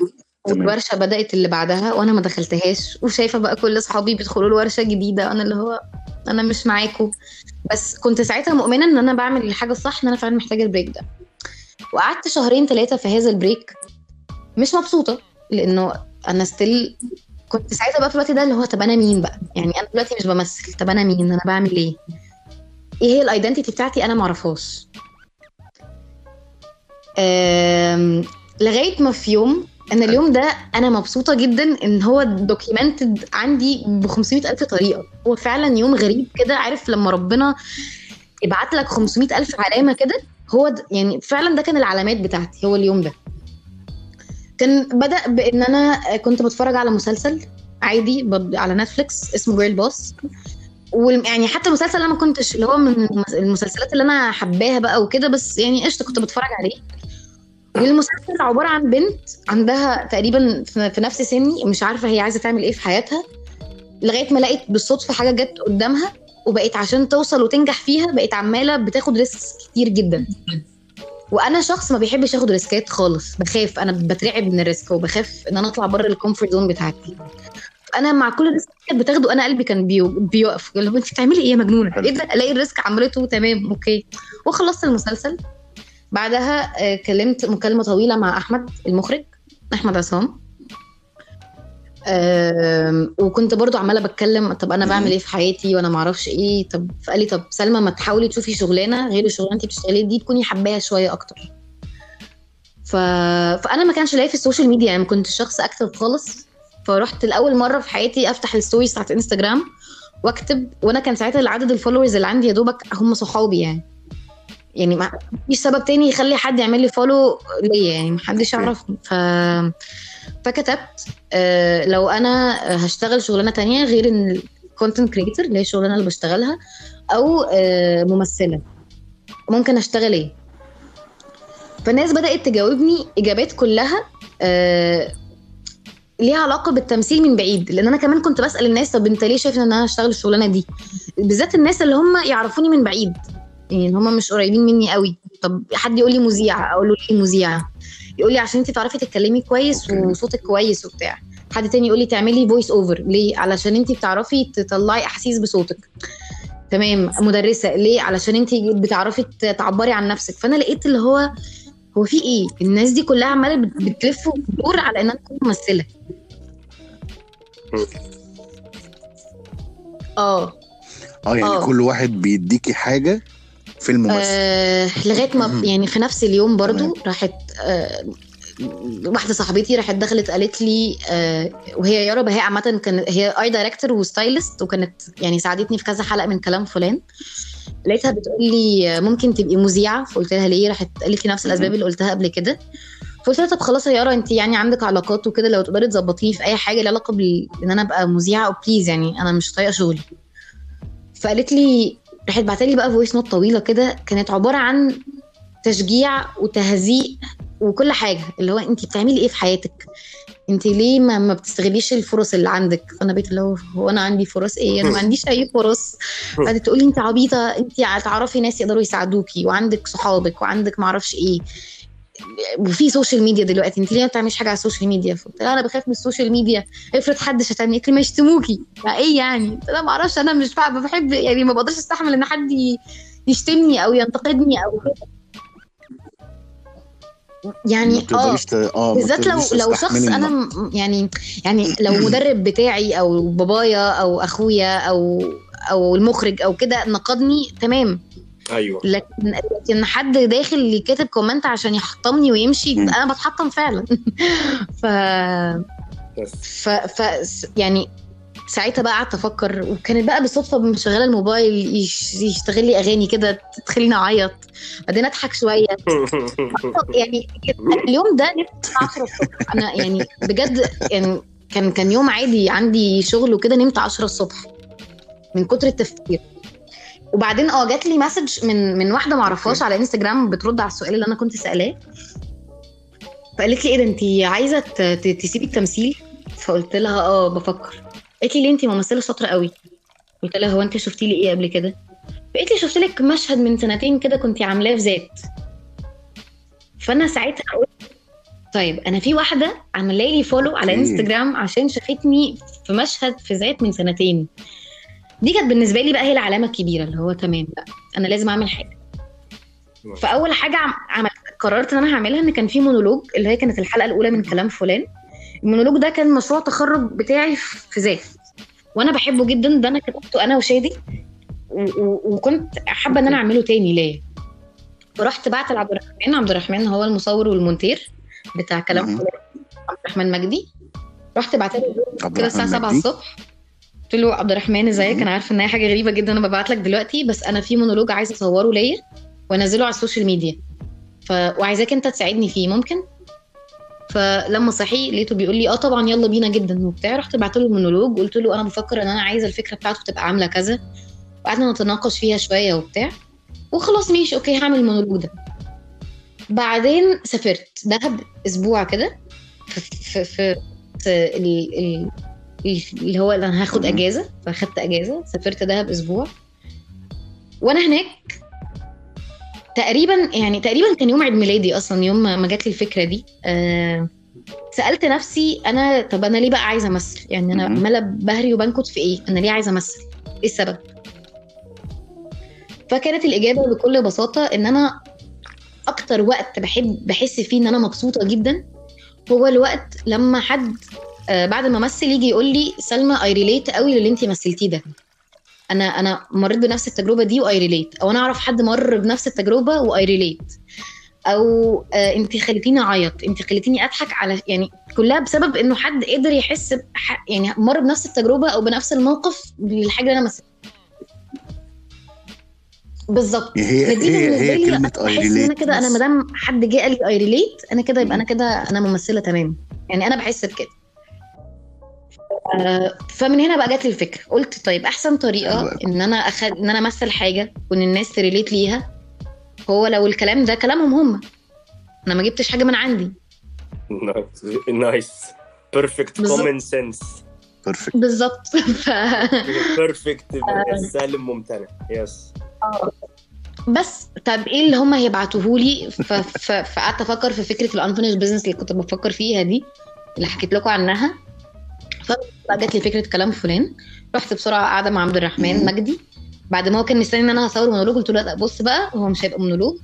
والورشة بدأت اللي بعدها وأنا ما دخلتهاش. وشايفة بقى كل أصحابي بيدخلوا الورشه جديدة أنا اللي هو أنا مش معاكم بس كنت ساعتها مؤمنة إن أنا بعمل الحاجة الصح إن أنا فعلا محتاجة ال break ده. وقعدت شهرين ثلاثة في هذا ال break. مش مبسوطة لأنه أنا still كنت ساعتها بقى في الوقت ده اللي هو طب أنا مين بقى؟ يعني أنا دلوقتي مش بمثل. طب أنا مين؟ أنا بعمل إيه؟ إيه هي ال identity بتاعتي؟ أنا معرفهاش. لغاية ما في يوم أنا اليوم ده أنا مبسوطة جدا إن هو documented عندي ب 500 ألف طريقة. هو فعلا يوم غريب كده عارف لما ربنا يبعت لك 500 ألف علامة كده هو د... يعني فعلا ده كان العلامات بتاعتي هو اليوم ده. كان بدأ بإن أنا كنت بتفرج على مسلسل عادي على نتفليكس اسمه جيرل بوس ويعني حتى المسلسل أنا ما كنتش اللي هو من المس- المسلسلات اللي أنا حباها بقى وكده بس يعني قشطة كنت بتفرج عليه. والمسلسل عبارة عن بنت عندها تقريبا في نفس سني مش عارفة هي عايزة تعمل إيه في حياتها لغاية ما لقيت بالصدفة حاجة جت قدامها وبقيت عشان توصل وتنجح فيها بقيت عمالة بتاخد risk كتير جدا. وأنا شخص ما بيحبش آخد risk ات خالص بخاف أنا بترعب من ال risk وبخاف إن أنا أطلع بره ال comfort zone بتاعتي. أنا مع كل risk كانت بتاخده أنا قلبي كان بيو... بيوقف. اللي هو أنت بتعملي إيه يا مجنونة. إيه ده؟ ألاقي ال risk عملته تمام okay. وخلصت المسلسل. بعدها آه، كلمت مكالمة طويلة مع أحمد المخرج أحمد عصام. وكنت برضو عمالة بتكلم طب أنا بعمل إيه في حياتي وأنا ما أعرفش إيه؟ طب فقال لي طب سلمى ما تحاولي تشوفي شغلانة غير الشغلانة انت بتشتغليها دي تكوني حباها شوية أكتر. ف... فأنا ما كانش لاقي في ال social media يعني ما كنتش شخص active خالص. فرحت لأول مرة في حياتي أفتح ال stories بتاعت انستجرام وأكتب وأنا كان ساعتها العدد ال followers اللي عندي يا دوبك هم صحابي يعني. يعني ما فيش سبب تاني يخلي حد يعمل لي follow ليا يعني محدش يعرفني. ف فكتبت آه، لو أنا هشتغل شغلانة تانية غير إن ال content creator اللي هي الشغلانة اللي بشتغلها أو آه، ممثلة. ممكن أشتغل إيه؟ فالناس بدأت تجاوبني إجابات كلها آه، ليها علاقة بالتمثيل من بعيد. لأن أنا كمان كنت بسأل الناس طب أنت ليه شايف إن أنا هشتغل الشغلانة دي؟ بالذات الناس اللي هم يعرفوني من بعيد. يعني اللي هم مش قريبين مني قوي. طب حد يقول لي مذيعة أقول له ليه مذيعة؟ يقول لي عشان أنت بتعرفي تتكلمي كويس. وصوتك كويس وبتاع. حد تاني يقول لي تعملي voice over ليه؟ علشان أنت بتعرفي تطلعي أحاسيس بصوتك. تمام؟ مدرسة. ليه؟ علشان أنت بتعرفي تعبري عن نفسك. فأنا لقيت اللي هو هو في إيه؟ الناس دي كلها عمالة بت- بتلف وتدور على ان أنا اكون ممثله آه. آه يعني آه. كل واحد بيديكي حاجة في الممثل آه لغاية ما. يعني في نفس اليوم برضو. راحت آه واحدة صاحبتي راحت دخلت قالت لي آه وهي يارا هي عامة كانت هي art director و stylist وكانت يعني ساعدتني في كذا حلقة من كلام فلان. لقيتها بتقول لي آه، ممكن تبقي مذيعة؟ فقلت لها ليه؟ راحت قالت لي نفس الأسباب اللي قلتها قبل كده. فقلت لها طب خلاص يا يارا انت يعني عندك علاقات وكده لو تقدري تظبطيني في أي حاجة ليها علاقة بال- إن أنا أبقى مذيعة أو please يعني أنا مش طايقة شغلي. فقالت لي راحت بعتالي بقى voice note طويلة كده. كانت عبارة عن تشجيع وتهزيء وكل حاجة. اللي هو انت بتعملي إيه في حياتك؟ انت ليه ما, ما بتستغليش الفرص اللي عندك؟ فأنا بقيت اللي هو هو أنا عندي فرص إيه؟ أنا ما عنديش أي فرص. قعدت تقولي انت عبيطة انت تعرفي ناس يقدروا يساعدوكي وعندك صحابك وعندك ما أعرفش إيه. وفي social media دلوقتي انت ليه ما بتعمليش حاجة على ال social media فقلت لها أنا بخاف من ال social media افرض حد شتمني قالت لي ما يشتموكي إيه يعني؟ قلت لها ما أعرفش أنا مش بحب, بحب يعني ما بقدرش أستحمل إن حد يشتمني أو ينتقدني أو كده. يعني آه ما بالذات لو لو شخص أنا. م- يعني يعني لو مدرب بتاعي أو بابايا أو أخويا أو أو المخرج أو كده نقدني تمام. أيوه. لكن لكن حد داخل كاتب كومنت عشان يحطمني ويمشي مم. أنا بتحطم فعلا. ف ف, ف يعني ساعتها بقى قعدت أفكر وكانت بقى بالصدفة مشغله الموبايل يش- يشتغل لي أغاني كده تخليني أعيط. بعدين أضحك شوية. يعني اليوم ده نمت 10 الصبح. أنا يعني بجد يعني كان كان يوم عادي عندي شغل وكده نمت 10 الصبح من كتر التفكير. وبعدين آه جات لي مسج من من واحدة ما اعرفهاش على انستجرام بترد على السؤال اللي أنا كنت سألاه. فقالت لي إيه ده انت عايزة تسيبي التمثيل؟ فقلت لها آه بفكر. قالت لي ليه انت ممثلة شاطرة قوي؟ قلت لها هو انت شفتي لي إيه قبل كده؟ قالت لي شفت لك مشهد من سنتين كده كنت عاملاه في ذات. فأنا ساعتها قلت طيب أنا في واحدة عاملة لي follow على. انستجرام عشان شافتني في مشهد في ذات من سنتين. دي كانت بالنسبة لي بقى هي العلامة الكبيرة اللي هو تمام لا أنا لازم أعمل حاجة. فأول حاجة عم- عملت قررت إن أنا هعملها إن كان في مونولوج اللي هي كانت الحلقة الأولى من كلام فلان. المونولوج ده كان مشروع تخرج بتاعي في ذات وأنا بحبه جدا ده أنا كتبته أنا وشادي وكنت حابة إن أنا أعمله تاني ليا. فرحت بعت لعبد الرحمن عبد الرحمن هو المصور والمونتير بتاع كلام. فلان عبد الرحمن مجدي. رحت بعت له كده الساعة الرحمن 7 مجدي. الصبح. قلت له عبد الرحمن ازيك. أنا عارفه ان هي حاجة غريبه جدا أنا ببعت لك دلوقتي بس أنا في مونولوج عايزه اصوره ليا وانزله على ال social media. ف... وعايزاك انت تساعدني فيه ممكن؟ فلما صحي لقيته بيقول لي آه طبعا يلا بينا جدا. وبتاع رحت بعت له المونولوج قلت له أنا بفكر إن أنا عايزة الفكرة بتاعته تبقى عاملة كذا. وقعدنا نتناقش فيها شوية وبتاع. وخلاص ماشي okay هعمل المونولوج ده. بعدين سافرت دهب أسبوع كده في في, في, في ال- ال- اللي هو أنا هاخد. أجازة فأخدت أجازة سافرت دهب أسبوع. وأنا هناك تقريبا يعني تقريبا كان يوم عيد ميلادي أصلا يوم ما جات لي الفكرة دي. آه سألت نفسي أنا طب أنا ليه بقى عايزة امثل يعني أنا. عمالة بهري وبنكت في إيه؟ أنا ليه عايزة امثل إيه السبب؟ فكانت الإجابة بكل بساطة إن أنا أكتر وقت بحب بحس فيه إن أنا مبسوطة جدا هو الوقت لما حد آه، بعد ما امثل يجي يقول لي سلمى I relate قوي للي انت مثلتيه ده. أنا أنا مريت بنفس التجربة دي و I relate أو أنا أعرف حد مر بنفس التجربة و I relate أو آه انت خليتيني أعيط. انت خليتيني أضحك على يعني كلها بسبب إنه حد قدر يحس بح- يعني مر بنفس التجربة أو بنفس الموقف بالحاجة اللي أنا مثلتها. بالظبط. هي هي هي كلمة اي إن أنا كده أنا relate ما دام حد جه قال لي I relate أنا كده يبقى أنا كده أنا ممثلة تمام. يعني أنا بحس بكده. فمن هنا بقى جات لي الفكرة. قلت طيب أحسن طريقة أوي. إن أنا أخد... إن أنا أمثل حاجة وإن الناس ت relate ليها هو لو الكلام ده كلامهم هم. أنا ما جبتش حاجة من عندي. nice perfect. common sense perfect بالظبط. perfect سالم ممتنع. yes بس طب إيه اللي هم هيبعتوه لي ف... ف... فقعدت أفكر في فكرة ال unfinished business اللي كنت بفكر فيها دي اللي حكيت لكم عنها. جات لي فكرة كلام فلان. رحت بسرعة قاعدة مع عبد الرحمن. مجدي. بعد ما هو كان مستني إن أنا هصور مونولوج قلت له لأ بص بقى هو مش هيبقى مونولوج.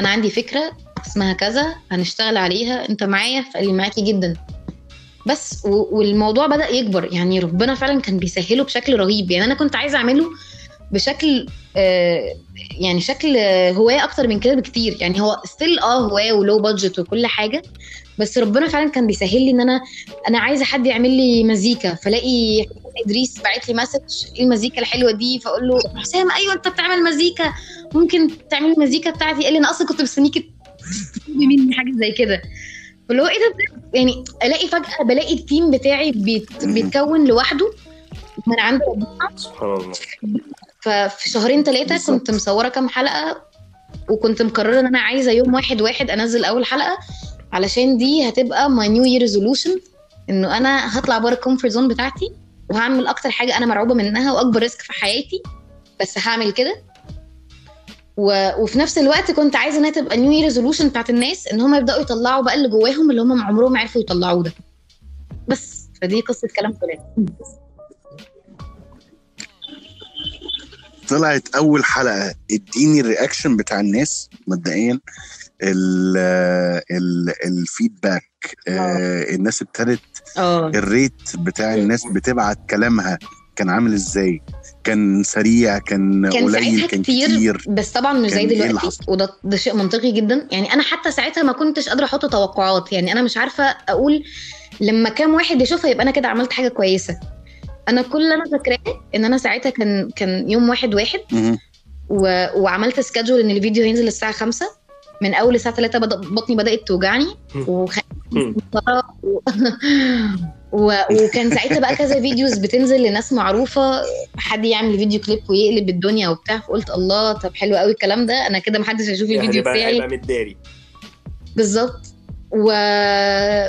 أنا عندي فكرة اسمها كذا هنشتغل عليها. أنت معايا؟ فقال لي معاكي جدا. بس والموضوع بدأ يكبر. يعني ربنا فعلا كان بيسهله بشكل رهيب. يعني أنا كنت عايزة أعمله بشكل آه، يعني شكل هواية أكتر من كده بكتير. يعني هو still آه هواية و low budget وكل حاجة. بس ربنا فعلا كان بيسهل لي إن أنا أنا عايزة حد يعمل لي مزيكا. فألاقي إدريس باعت لي message إيه المزيكا الحلوة دي؟ فأقول له حسام أيوه أنت بتعمل مزيكا. ممكن تعملي المزيكا بتاعتي. قال لي أنا أصلا كنت مستنيكي تطلبي مني حاجة زي كده. فاللي هو إيه ده؟ يعني ألاقي فجأة بلاقي ال team بتاعي بيت بيتكون لوحده. من عند ربنا. سبحان الله. ففي شهرين ثلاثة. كنت مصورة كام حلقة وكنت مقررة إن أنا عايزة يوم واحد واحد أنزل أول حلقة. علشان دي هتبقى my new year resolution إنه أنا هطلع بره ال comfort zone بتاعتي وهعمل أكتر حاجة أنا مرعوبة منها وأكبر risk في حياتي بس هعمل كده. و... وفي نفس الوقت كنت عايزة إنها تبقى new resolution بتاعت الناس إن هم يبدأوا يطلعوا بقى اللي جواهم اللي هم عمرهم ما عرفوا يطلعوه ده. بس فدي قصة كلام فلان. طلعت أول حلقة اديني ال reaction بتاع الناس مبدئيا. ال feedback آه. الناس ابتدت آه. ال rate بتاع الناس بتبعت كلامها كان عامل إزاي؟ كان سريع كان, كان قليل كان كتير, كتير. بس طبعا مش زي إيه دلوقتي؟ وده ده شيء منطقي جدا. يعني أنا حتى ساعتها ما كنتش قادرة أحط توقعات. يعني أنا مش عارفة أقول لما كام واحد يشوفها يبقى أنا كده عملت حاجة كويسة. أنا كل اللي أنا فاكراه إن أنا ساعتها كان كان يوم واحد واحد. و... وعملت schedule إن الفيديو هينزل الساعة 5 من أول الساعة 3 بدأ بطني بدأت توجعني وخ... و... و... وكان ساعتها بقى كذا videos بتنزل لناس معروفة حد يعمل فيديو كليب ويقلب الدنيا وبتاع فقلت الله طب حلو قوي الكلام ده أنا كده محدش هيشوف يعني الفيديو بقى بتاعي. هيبقى متداري. بالظبط. و...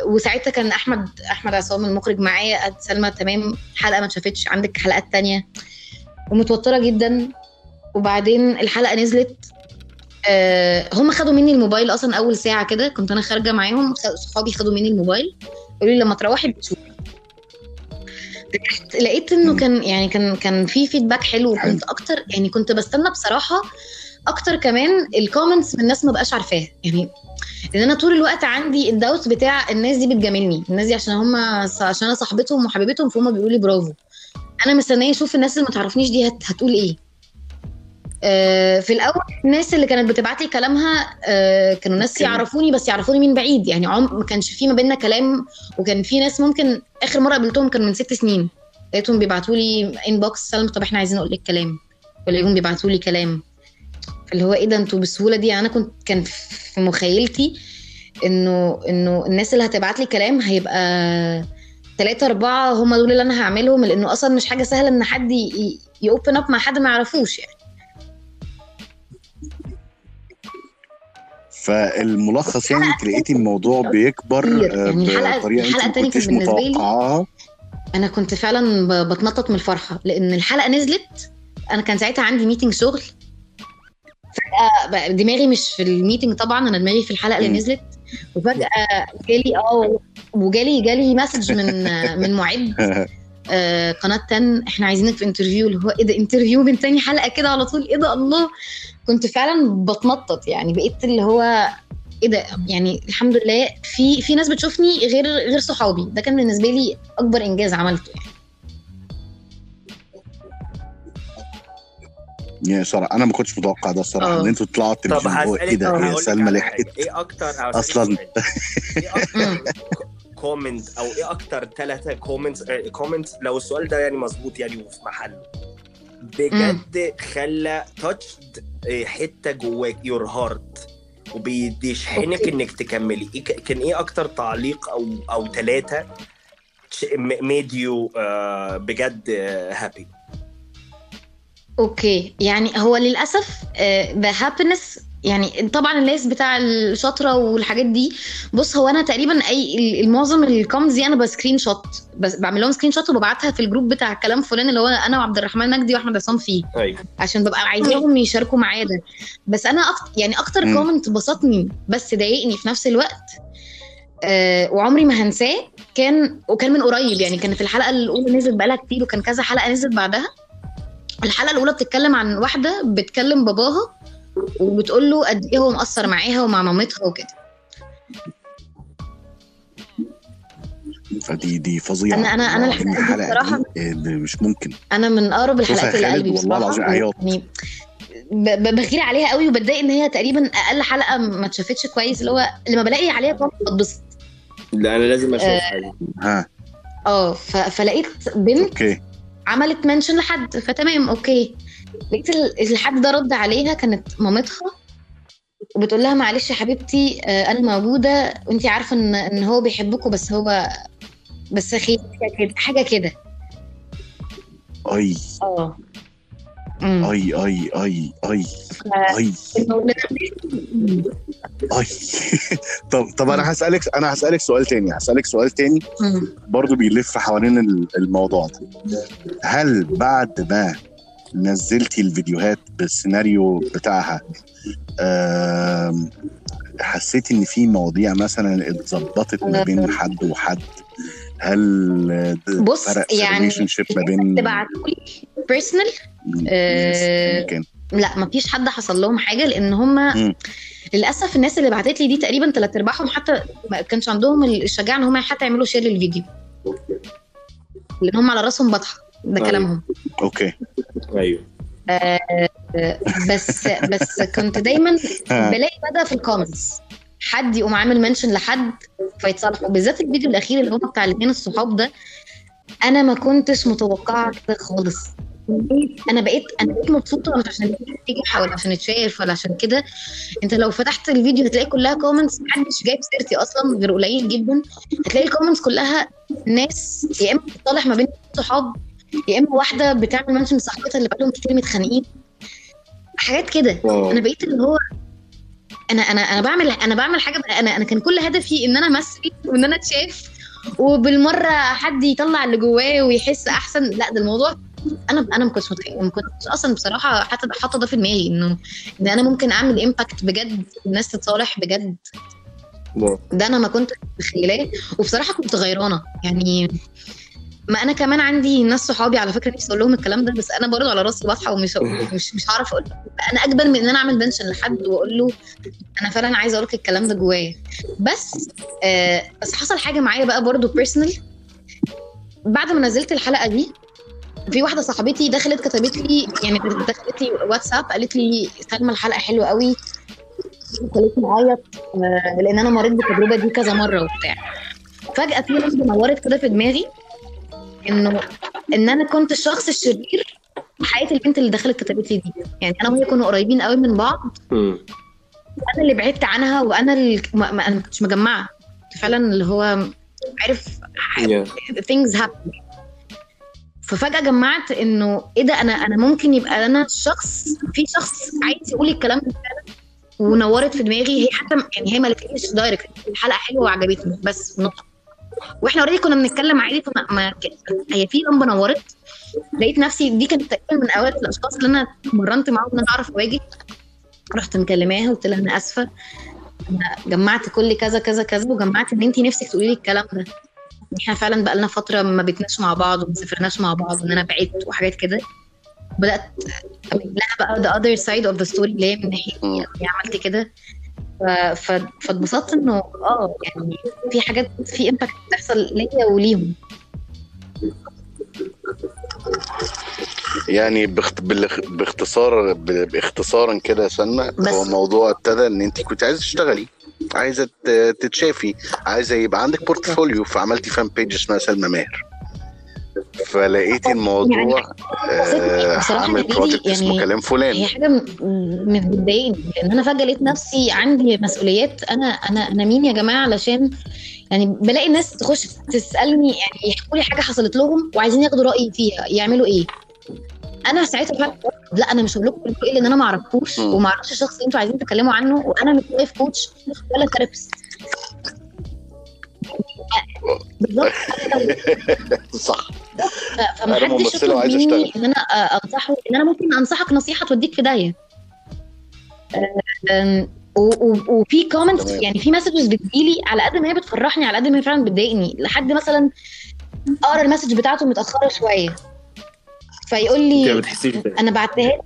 وساعتها كان احمد أحمد عصام المخرج معايا قال سلمى تمام حلقة ما اتشافتش عندك حلقات تانية. ومتوترة جدا. وبعدين الحلقة نزلت آه هم خدوا مني الموبايل أصلا أول ساعة كده كنت أنا خارجة معاهم صحابي خدوا مني الموبايل. قالوا لي لما تروحي بتشوفي. لقيت إنه. كان يعني كان كان في feedback حلو وكنت أكتر يعني كنت بستنى بصراحة أكتر كمان ال comments من الناس ما بقاش عارفاها. يعني لأن أنا طول الوقت عندي الدوت بتاع الناس دي بتجاملني. الناس دي عشان هم عشان أنا صاحبتهم وحبيبتهم فهم بيقولوا لي برافو. أنا مستنية أشوف الناس اللي ما تعرفنيش دي هت... هتقول إيه. في الأول الناس اللي كانت بتبعت لي كلامها آه كانوا ناس. يعرفوني بس يعرفوني من بعيد. يعني عم ما كانش في ما بيننا كلام وكان في ناس ممكن آخر مرة قابلتهم كان من ست سنين. لقيتهم بيبعتوا لي inbox سلمى طب إحنا عايزين أقول لك كلام. ولاقيهم بيبعتوا لي كلام. اللي هو إيه ده؟ أنتوا بالسهوله دي؟ يعني أنا كنت كان في مخيلتي انه إنه الناس اللي هتبعت لي كلام هيبقى ثلاثة أربعة هم دول اللي أنا هعملهم لأنه أصلا مش حاجة سهلة إن حد يوبن أب مع حد ما يعرفوش يعني. فالملخص يعني لقيتي الموضوع بيكبر كتير. يعني بطريقة ما كنتيش كانت بالنسبة لي- أنا كنت فعلا بتنطط من الفرحة لأن الحلقة نزلت أنا كان ساعتها عندي meeting شغل فجأة دماغي مش في ال meeting طبعا أنا دماغي في الحلقة اللي. نزلت وفجأة جالي آه وجالي جالي message من من معد آه، قناة 10 إحنا عايزينك في interview اللي هو إيه ده interview من تاني حلقة كده على طول إيه ده الله كنت فعلا بتنطط يعني بقيت اللي هو إيه ده يعني الحمد لله في في ناس بتشوفني غير غير صحابي ده كان بالنسبة لي أكبر إنجاز عملته يعني يعني صراحة أنا ما كنتش متوقع ده الصراحة آه. إن أنتوا طلعوا طب التلفزيون هو إيه ده لك سلمى لحقت. إيه أكتر. سؤال. إيه أكتر comment أو إيه أكتر ثلاثة comments comments لو السؤال ده يعني مظبوط يعني وفي محله بجد خلى touched حتة جواك your heart وبيشحنك. إنك تكملي. إيه كان إيه أكتر تعليق أو أو ثلاثة made you بجد happy okay. يعني هو للأسف the happiness يعني طبعا الناس بتاع الشاطرة والحاجات دي بص هو أنا تقريبا أي المعظم ال comments دي أنا ب screenshot بس بعمل لهم screenshot وببعتها في ال group بتاع كلام فلان اللي هو أنا وعبد الرحمن مجدي وأحمد عصام فيه أيوه. عشان ببقى عايزاهم يشاركوا معايا ده. بس أنا أكتر يعني أكتر. comment بسطني بس ضايقني في نفس الوقت آه وعمري ما هنساه كان وكان من قريب يعني كان في الحلقة الأولى نزلت بقالها كتير وكان كذا حلقة نزلت بعدها. الحلقة الأولى بتتكلم عن واحدة بتكلم باباها وبتقول له قد إيه هو مقصر معاها ومع مامتها وكده. فدي دي فظيعة. أنا- أنا- أنا والله العظيم الحلقة دي الحلقة ده مش ممكن. أنا من أقرب الحلقات اللي قلبي والله بصراحة العظيم عياط. يعني بغير عليها قوي وبتضايق إن هي تقريبا أقل حلقة ما اتشافتش كويس اللي هو لما بلاقي عليها بتبسط. لا أنا لازم اشوفها دي ها. آه فلقيت بنت okay. عملت mention لحد فتمام okay. لقيت ال- الحد ده رد عليها كانت مامتها وبتقول لها معلش يا حبيبتي آه، أنا موجودة وانت عارفة ان إن هو بيحبكم بس هو بس خير كده حاجة كده. أي. آه. أي أي أي أي أي. أي. طب طب أنا هسألك أنا هسألك سؤال تاني هسألك سؤال تاني. برضو بيلف حوالين ال- الموضوع ده. هل بعد ما نزلتي الفيديوهات بالسيناريو بتاعها حسيتي إن في مواضيع مثلا اتظبطت ما بين حد وحد؟ هل بص، يعني ما بين تبعتولي personal آه، لا ما فيش حد حصل لهم حاجة لأن هم. للأسف الناس اللي بعتت لي دي تقريبا ثلاث أرباعهم حتى ما كانش عندهم الشجاعة إن هم حتى يعملوا share للفيديو. لأن هم على رأسهم بطحه ده أيوة. كلامهم. okay. أيوه. آه، بس بس كنت دايما ها. بلاقي بدأ في ال comments حد يقوم عامل mention لحد فيتصالحوا بالذات الفيديو الأخير اللي هو بتاع الاثنين الصحاب ده أنا ما كنتش متوقعة كده خالص. أنا بقيت أنا بقيت مبسوطة مش عشان ينجح ولا عشان يتشير ولا عشان كده. أنت لو فتحت الفيديو هتلاقي كلها comments محدش جايب سيرتي أصلا غير قليل جدا. هتلاقي ال comments كلها ناس يا إما بتصالح ما بين صحاب يا اما واحدة بتعمل mention لصاحبتها اللي بقالهم كتير متخانقين. حاجات كده. أنا بقيت اللي هو أنا أنا أنا بعمل أنا بعمل حاجة أنا أنا كان كل هدفي ان أنا امثل وان أنا اتشاف وبالمرة حد يطلع اللي جواه ويحس احسن. لا ده الموضوع أنا أنا ما كنتش ما كنتش أصلا بصراحة حتى حاطة ده في دماغي انه إن أنا ممكن اعمل impact بجد الناس تتصالح بجد. ده أنا ما كنت متخيلاه. وبصراحة كنت غيرانة. يعني ما أنا كمان عندي ناس صحابي على فكرة نفسي أقول لهم الكلام ده بس أنا برضه على راسي بطحة ومش مش مش هعرف أقول أنا أجبن من إن أنا أعمل mention لحد وأقول له أنا فعلا عايزة أقول لك الكلام ده جوايا. بس آه بس حصل حاجة معايا بقى برضه بيرسونال بعد ما نزلت الحلقة دي في واحدة صاحبتي دخلت كتبت لي يعني دخلت لي واتساب قالت لي سلمى الحلقة حلوة قوي. خلتني اعيط آه، لأن أنا مريت بالتجربة دي كذا مرة وبتاع. فجأة في لحظه نورت كده في دماغي. إنه إن أنا كنت الشخص الشرير حياة البنت اللي دخلت كتبت لي دي. يعني أنا وهي كنا قريبين قوي من بعض. مم. وأنا اللي بعدت عنها وأنا اللي ما, ما أنا كنتش مجمعة. فعلا اللي هو عارف Yeah. things happen. ففجأة جمعت إنه إيه ده؟ أنا أنا ممكن يبقى أنا شخص في شخص عايز يقول الكلام ده فعلا ونورت في دماغي. هي حتى يعني هي ما قالتليش direct الحلقة حلوة وعجبتني. بس نقطة. وإحنا already كنا بنتكلم عادي فما ما هي في لمبة نورت. لقيت نفسي دي كانت تقريبا من اوائل الأشخاص اللي أنا مرنت معاهم إن أنا أعرف أواجه. رحت مكلماها قلت لها أنا آسفة. أنا جمعت كل كذا كذا كذا وجمعت إن انت نفسك تقولي لي الكلام ده. إحنا فعلا بقالنا فترة ما بيتناش مع بعض وما سافرناش مع بعض وان أنا بعدت وحاجات كده. بدأت لها بقى the other side of the story اللي هي من. يعني عملت كده. فاتبسطت إنه آه يعني في حاجات في impact بتحصل ليا وليهم يعني باخت... باختصار باختصارا كده يا سلمى. هو الموضوع ابتدى إن أنت كنت عايزة تشتغلي عايزة تتشافي عايزة يبقى عندك portfolio فعملتي fan page اسمها سلمى ماهر فلقيتي الموضوع آه، بصراحة هعمل دي- project اسمه يعني كلام هي فلان حاجة م- مش بتضايقني لأن أنا فجأة لقيت نفسي عندي مسؤوليات. أنا أنا أنا مين يا جماعة؟ علشان يعني بلاقي الناس تخش تسألني يعني يحكوا لي حاجة حصلت لهم وعايزين ياخدوا رأيي فيها. يعملوا إيه؟ أنا ساعتها لا أنا مش هقول لكم إيه لأن أنا ما أعرفوش. وما أعرفش الشخص اللي أنتوا عايزين تتكلموا عنه وأنا مش life coach ولا therapist بالظبط. صح. ف- أنا فمحدش ممثلة يطلب مني. إن أنا آه، انصحه إن أنا ممكن أنصحك نصيحة توديك في داهية و- وفي comments. يعني في messages بتجيلي على قد ما هي بتفرحني على قد ما هي فعلا بتضايقني لحد مثلا أقرأ ال message بتاعته متأخرة شوية فيقول لي. أنا بعتها لك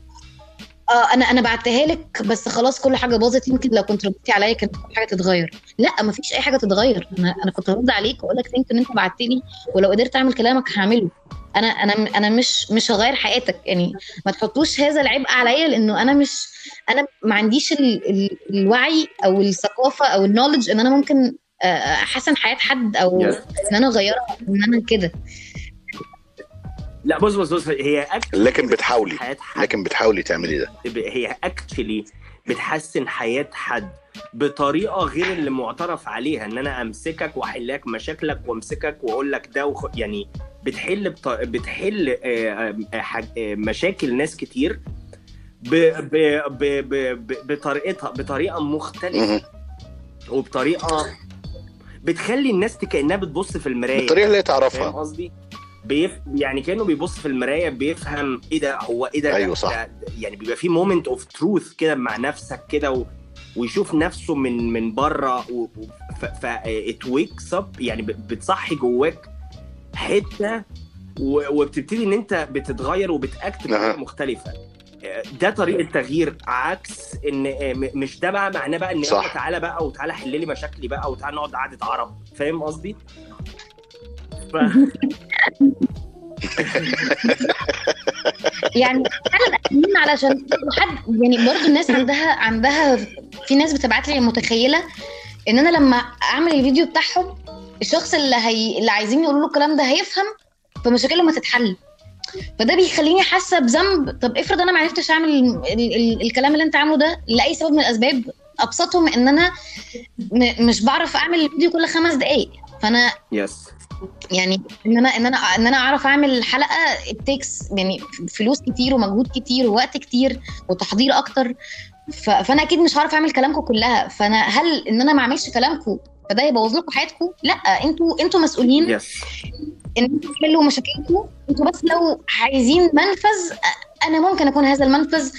آه أنا أنا بعتها لك بس خلاص كل حاجة باظت. يمكن لو كنت رديتي عليا كانت كل حاجة تتغير. لا ما فيش أي حاجة تتغير. أنا أنا كنت هرد عليك وأقول لك thanks إن أنت بعت لي ولو قدرت أعمل كلامك هعمله. أنا أنا أنا مش مش هغير حياتك. يعني ما تحطوش هذا العبء عليا لأنه أنا مش أنا ما عنديش ال ال الوعي أو الثقافة أو النولج إن أنا ممكن آه، أحسن حياة حد أو. إن أنا أغيرها إن أنا كده. لا بص بص بص هي لكن بتحاولي لكن بتحاولي تعملي ده هي اكشلي بتحسن حياة حد بطريقة غير اللي معترف عليها إن أنا أمسكك وأحل لك مشاكلك وأمسكك وأقول لك ده وخ... يعني بتحل بط... بتحل آه، آه، آه، مشاكل ناس كتير ب... ب... ب... ب... بطريقتها بطريقة مختلفة. وبطريقة بتخلي الناس كانها بتبص في المراية بالطريقة اللي هي تعرفها قصدي؟ بيف... يعني كأنه بيبص في المراية بيفهم إيه ده هو إيه ده أيوة صح. ده يعني بيبقى في moment of truth كده مع نفسك كده و... ويشوف نفسه من من بره و... ف, ف... it wakes up يعني بتصحي جواك حتة و... وبتبتدي إن أنت بتتغير وبتأكت بطريقة. مختلفة ده طريقة تغيير عكس إن م- مش ده بقى معناه بقى إن صح. تعالى بقى وتعالى حل لي مشاكلي بقى وتعالى نقعد قعدة عرب فاهم قصدي؟ ف... يعني فعلا أكمل علشان حد يعني برضو الناس عندها عندها في ناس بتبعت لي متخيلة إن أنا لما أعمل الفيديو بتاعهم الشخص اللي هي اللي عايزين يقولوا له الكلام ده هيفهم فمشاكلهم هتتحل فده بيخليني حاسة بذنب طب افرض أنا ما عرفتش أعمل ال ال ال الكلام اللي أنت عامله ده لأي سبب من الأسباب أبسطهم إن أنا مش بعرف أعمل الفيديو كل خمس دقائق فأنا يس يعني إن أنا إن أنا إن أنا أعرف أعمل حلقة it takes يعني فلوس كتير ومجهود كتير ووقت كتير وتحضير أكتر. فأنا أكيد مش هعرف أعمل كلامكم كلها. فأنا هل إن أنا ما أعملش كلامكم فده يبوظ لكم حياتكم؟ لأ أنتوا أنتوا مسؤولين. yes إن أنتوا تحلوا مشاكلكم أنتوا بس لو عايزين منفذ أنا ممكن أكون هذا المنفذ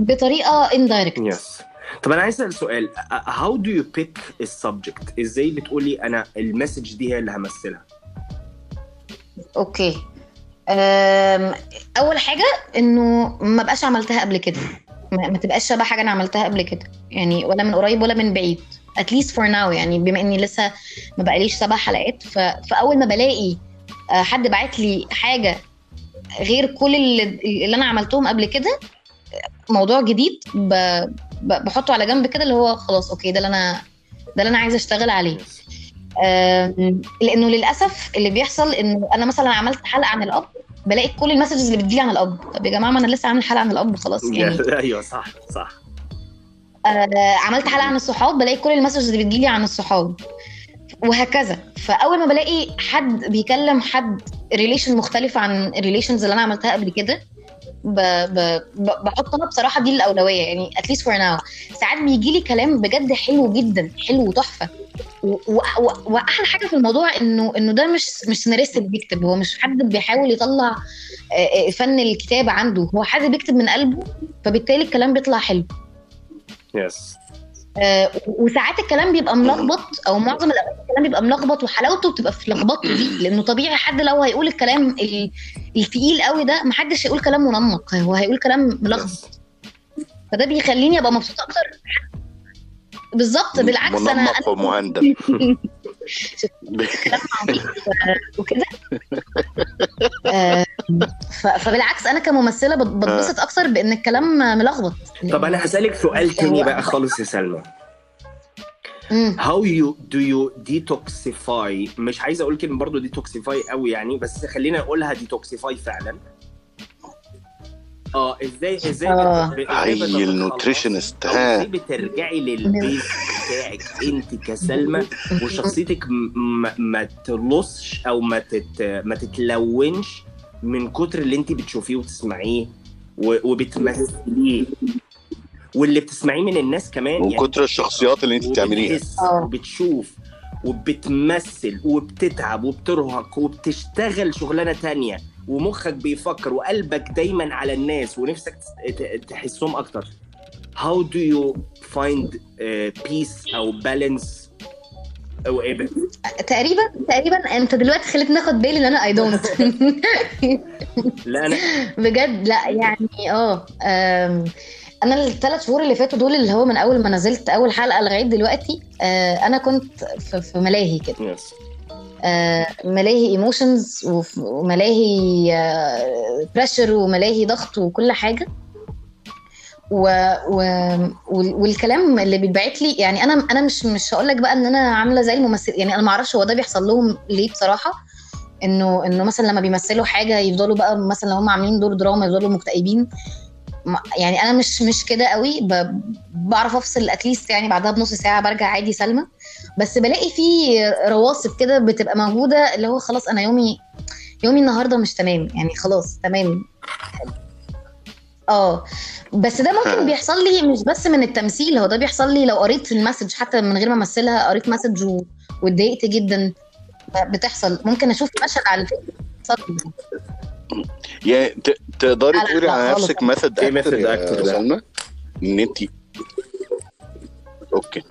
بطريقة indirect yes طب أنا عايز أسأل سؤال. how do you pick the subject إزاي بتقولي أنا ال message دي هي اللي همثلها؟ okay. اول حاجة انه ما ابقاش عملتها قبل كده. ما تبقاش شبه حاجة أنا عملتها قبل كده. يعني ولا من قريب ولا من بعيد. Least for now يعني. بما اني لسه ما بقاليش سبع حلقات ف... فاول ما بلاقي آه، حد باعت لي حاجة غير كل اللي, اللي أنا عملتهم قبل كده موضوع جديد ب... بحطه على جنب كده اللي هو خلاص okay ده اللي أنا ده اللي أنا عايزه اشتغل عليه. لأنه للأسف اللي بيحصل إنه أنا مثلا عملت حلقة عن الأب بلاقي كل ال messages اللي بتجيلي عن الأب. طب يا جماعة ما أنا لسه عامل حلقة عن الأب خلاص يعني. أيوه صح صح. آه عملت حلقة عن الصحاب بلاقي كل ال messages اللي بتجيلي عن الصحاب. وهكذا. فأول ما بلاقي حد بيكلم حد relation مختلفة عن ال relations اللي أنا عملتها قبل كده ب... ب... ب... بحط أنا بصراحة دي الأولوية يعني at least for now ساعات بيجي لي كلام بجد حلو جدا حلو وتحفة. و... و... وأحلى حاجة في الموضوع إنه إنه ده مش مش سيناريست بيكتب هو مش حد بيحاول يطلع فن الكتابة عنده. هو حد بيكتب من قلبه فبالتالي الكلام بيطلع حلو. يس آه، وساعات الكلام بيبقى ملخبط أو معظم الأوقات الكلام بيبقى ملخبط وحلاوته بتبقى في لخبطته دي لأنه طبيعي حد لو هيقول الكلام ال- التقيل قوي ده محدش هيقول كلام منمق هو هيقول كلام ملخبط. فده بيخليني أبقى مبسوطة أكتر. بالظبط بالعكس أنا منمق ومهندم. وكده. آه، فبالعكس أنا كممثلة بت- بتبسط أكتر بان الكلام ملخبط. طب أنا هسألك سؤال تاني بقى خالص يا سلمى. how you do you detoxify مش عايز أقول كلمة برضو detoxify قوي يعني بس خلينا نقولها detoxify فعلا. آه إزاي إزاي آه. إزاي بتتخلص النوتريشنست، ها. إزاي بترجعي للبيز بتاعك أنت كسلمى وشخصيتك م- ما- تلصش أو ما تت ما تتلونش من كتر اللي أنت بتشوفيه وتسمعيه و- وبتمثليه واللي بتسمعيه من الناس كمان من كتر الشخصيات اللي أنت بتعمليها آه. وبتشوف وبتمثل وبتتعب وبترهق وبتشتغل شغلانة تانية ومخك بيفكر وقلبك دايما على الناس ونفسك تحسهم أكتر how do you find uh, peace أو balance أو إيه؟ تقريبا تقريبا أنت دلوقتي خليتني ناخد بالي إن أنا اي دونت لا أنا بجد لا يعني آه أنا الثلاث شهور اللي فاتوا دول اللي هو من أول ما نزلت أول حلقة لغاية دلوقتي آه، أنا كنت في في ملاهي كده yes. آه، ملاهي emotions وملاهي pressure وملاهي ضغط وكل حاجة. و... و... وال- والكلام اللي بيتبعت لي يعني أنا أنا مش مش هقول لك بقى إن أنا عاملة زي الممثل يعني أنا ما أعرفش هو ده بيحصل لهم ليه بصراحة. إنه إنه مثلا لما بيمثلوا حاجة يفضلوا بقى مثلا لو هم عاملين دور دراما يفضلوا مكتئبين. يعني أنا مش مش كده قوي. بعرف أفصل at least يعني بعدها بنص ساعة برجع عادي سلمى. بس بلاقي في رواسب كده بتبقى موجودة اللي هو خلاص أنا يومي يومي النهارده مش تمام. يعني خلاص تمام. آه. بس ده ممكن بيحصل لي مش بس من التمثيل هو ده بيحصل لي لو قريت ال message حتى من غير ما أمثلها قريت message واتضايقت جدا. بتحصل. ممكن أشوف مشهد على الفيسبوك. يعني ت- تقدري تقولي على. نفسك method أكتر method يا actor ده؟ سلمى إن انت okay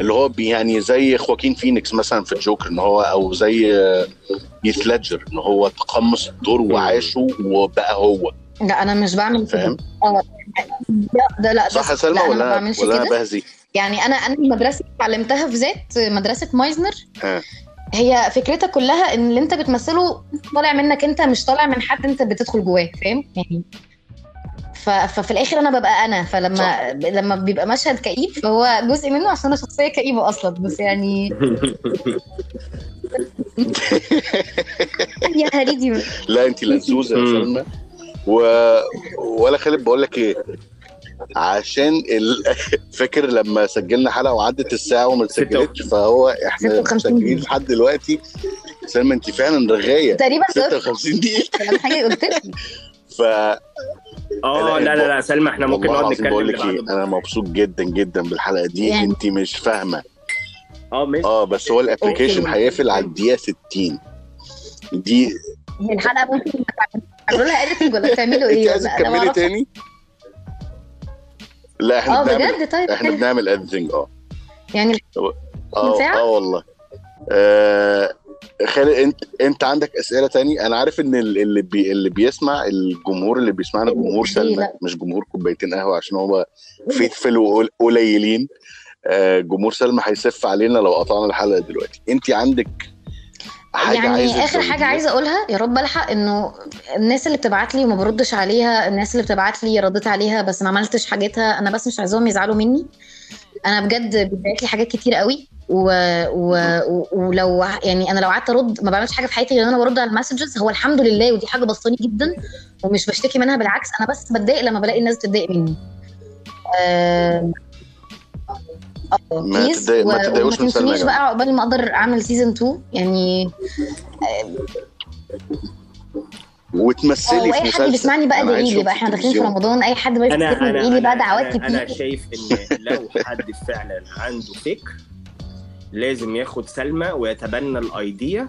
اللي هو يعني زي خواكين فينيكس مثلا في الجوكر إن هو أو زي هيث ليدجر إن هو تقمص الدور وعاشه وبقى هو لا أنا مش بعمل كده فاهم؟ آه لا ده لا صح ده- يا سلمى ولا ولا أنا بهزي يعني أنا أنا المدرسة اللي اتعلمتها في ذات مدرسة مايزنر ها. هي فكرتها كلها إن اللي أنت بتمثله طالع منك أنت مش طالع من حد أنت بتدخل جواه فاهم يعني. ففي الآخر أنا ببقى أنا فلما صح. لما بيبقى مشهد كئيب فهو جزء منه عشان أنا شخصية كئيبة أصلا بس يعني يا هريدي لا انت لزوزة يا. سلمى و... ولا خالد بقول لك إيه عشان ال... فاكر لما سجلنا حلقة وعدت الساعة وما ستة سجلتش فهو إحنا 56 مسجلين لحد دلوقتي. سلمى انت فعلا رغاية. تقريبا ده 56 دقيقة. حاجة قلت لك. ف آه لا لا لا سلمى إحنا ممكن نقعد العظيم بقول نتكلم لك إيه أنا مبسوط جدا جدا بالحلقة دي يعني. أنت مش فاهمة. آه ماشي. آه بس هو الابلكيشن. هيقفل على الدقيقة 60 دي هي الحلقة ممكن تعملوا لها اديتنج ولا تعملوا أنت إيه؟ أنا ما تكملي. تاني؟ لا إحنا آه بجد طيب إحنا حلو. بنعمل اديتنج آه يعني آه؟ آه والله آه خالد انت إنت عندك أسئلة تاني أنا عارف إن ال- اللي بي اللي بيسمع الجمهور اللي بيسمعنا جمهور سلمى؟ مش جمهور كوبايتين قهوة عشان هو فيثفل وقليلين آه جمهور سلمى هيسف علينا لو قطعنا الحلقة دلوقتي إنت عندك حاجة يعني عايزة آخر حاجة؟ عايزة أقولها يا رب ألحق إنه الناس اللي بتبعت لي وما بردش عليها الناس اللي بتبعت لي رديت عليها بس ما عملتش حاجتها. أنا بس مش عايزاهم يزعلوا مني. أنا بجد بتبعت لي حاجات كتير قوي. و... و... ولو يعني أنا لو قعدت أرد ما بعملش حاجة في حياتي غير إن أنا برد على ال messages. هو الحمد لله ودي حاجة بسطاني جدا ومش بشتكي منها بالعكس أنا بس بتضايق لما بلاقي الناس بتتضايق مني. آه... آه، ما. تتضايق- ما وما من سلمى جماعة. بقى عقبال ما أقدر أعمل season 2 يعني وتمثلي في وأي حد مسلسل بيسمعني بقى ادعي لي بقى إحنا داخلين في. رمضان أي حد بقى أنا أنا ادعي لي بقى دعوات أنا, أنا كتير شايف إن لو حد فعلا عنده فكر لازم ياخد سلمى ويتبنى الأيديا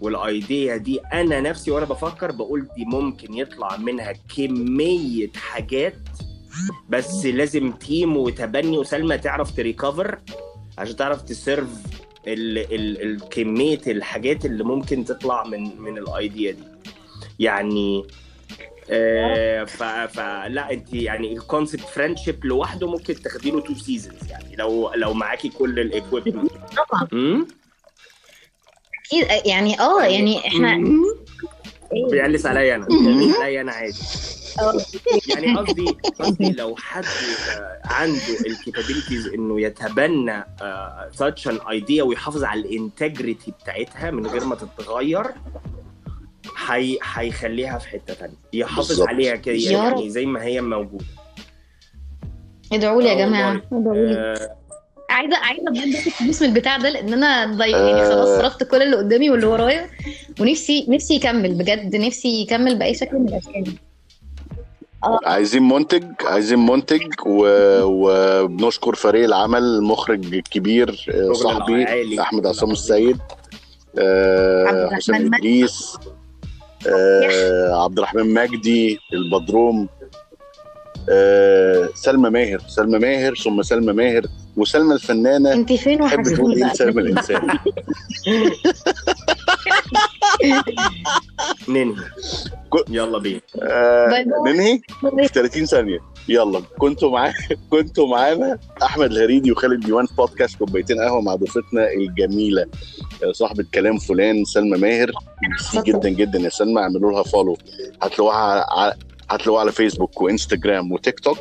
والأيديا دي أنا نفسي وأنا بفكر بقول دي ممكن يطلع منها كمية حاجات بس لازم تيم وتبني وسلمى تعرف تريكفر عشان تعرف تسيرف ال ال ال كمية الحاجات اللي ممكن تطلع من من الأيديا دي. يعني آه، فلا انت يعني ال concept friendship لوحده ممكن تاخدي له two seasons يعني. لو لو معاكي كل ال equipment طبعا. أكيد يعني آه يعني إحنا بيعلس عليا أنا. بيعلس عليا أنا عادي. يعني قصدي قصدي لو حد آه، عنده ال capabilities إنه يتبنى such an idea ويحافظ على ال integrity بتاعتها من غير ما تتغير هي هيخليها في حتة ثانية يحافظ. عليها كده. يعني زي ما هي موجودة ادعوا لي يا جماعة. ادعوا لي آه، عايزة عايزة بجد اخد فلوس من البتاع ده لأن أنا ضي... يعني آه. خلاص صرفت كل اللي قدامي واللي ورايا ونفسي نفسي يكمل بجد نفسي يكمل بأي شكل من الأشكال عايزين منتج عايزين منتج و... وبنشكر فريق العمل المخرج الكبير آه، صاحبي. أحمد عصام السيد آه، عبد الرحمن حسام مجدي. إدريس آه، عبد الرحمن مجدي البدروم آه، سلمى ماهر سلمى ماهر ثم سلمى ماهر وسلمى الفنانة. انت فين إيه؟ بقى. لسلمى الإنسان. ننهي. يلا بينا. آه،. ننهي؟ في 30 ثانية. يلا. كنتوا معانا كنتوا معانا أحمد الهريدي وخالد ديوان في بودكاست كوبايتين قهوة مع ضيفتنا الجميلة آه، صاحبة كلام فلان سلمى ماهر. ميرسي جدا جدا يا سلمى. اعملوا لها follow هتلاقوها هتلاقوه على فيسبوك وانستجرام وتيك توك.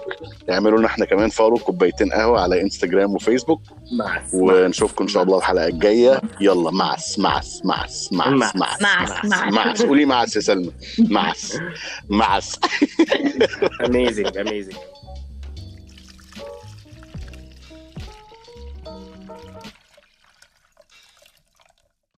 اعملوا لنا إحنا كمان follow كوبايتين قهوة على انستجرام وفيسبوك. معس ونشوفكم إن شاء الله الحلقة الجاية. يلا معس معس معس معس معس معس معس قولي معس يا سلمى. معس معس amazing amazing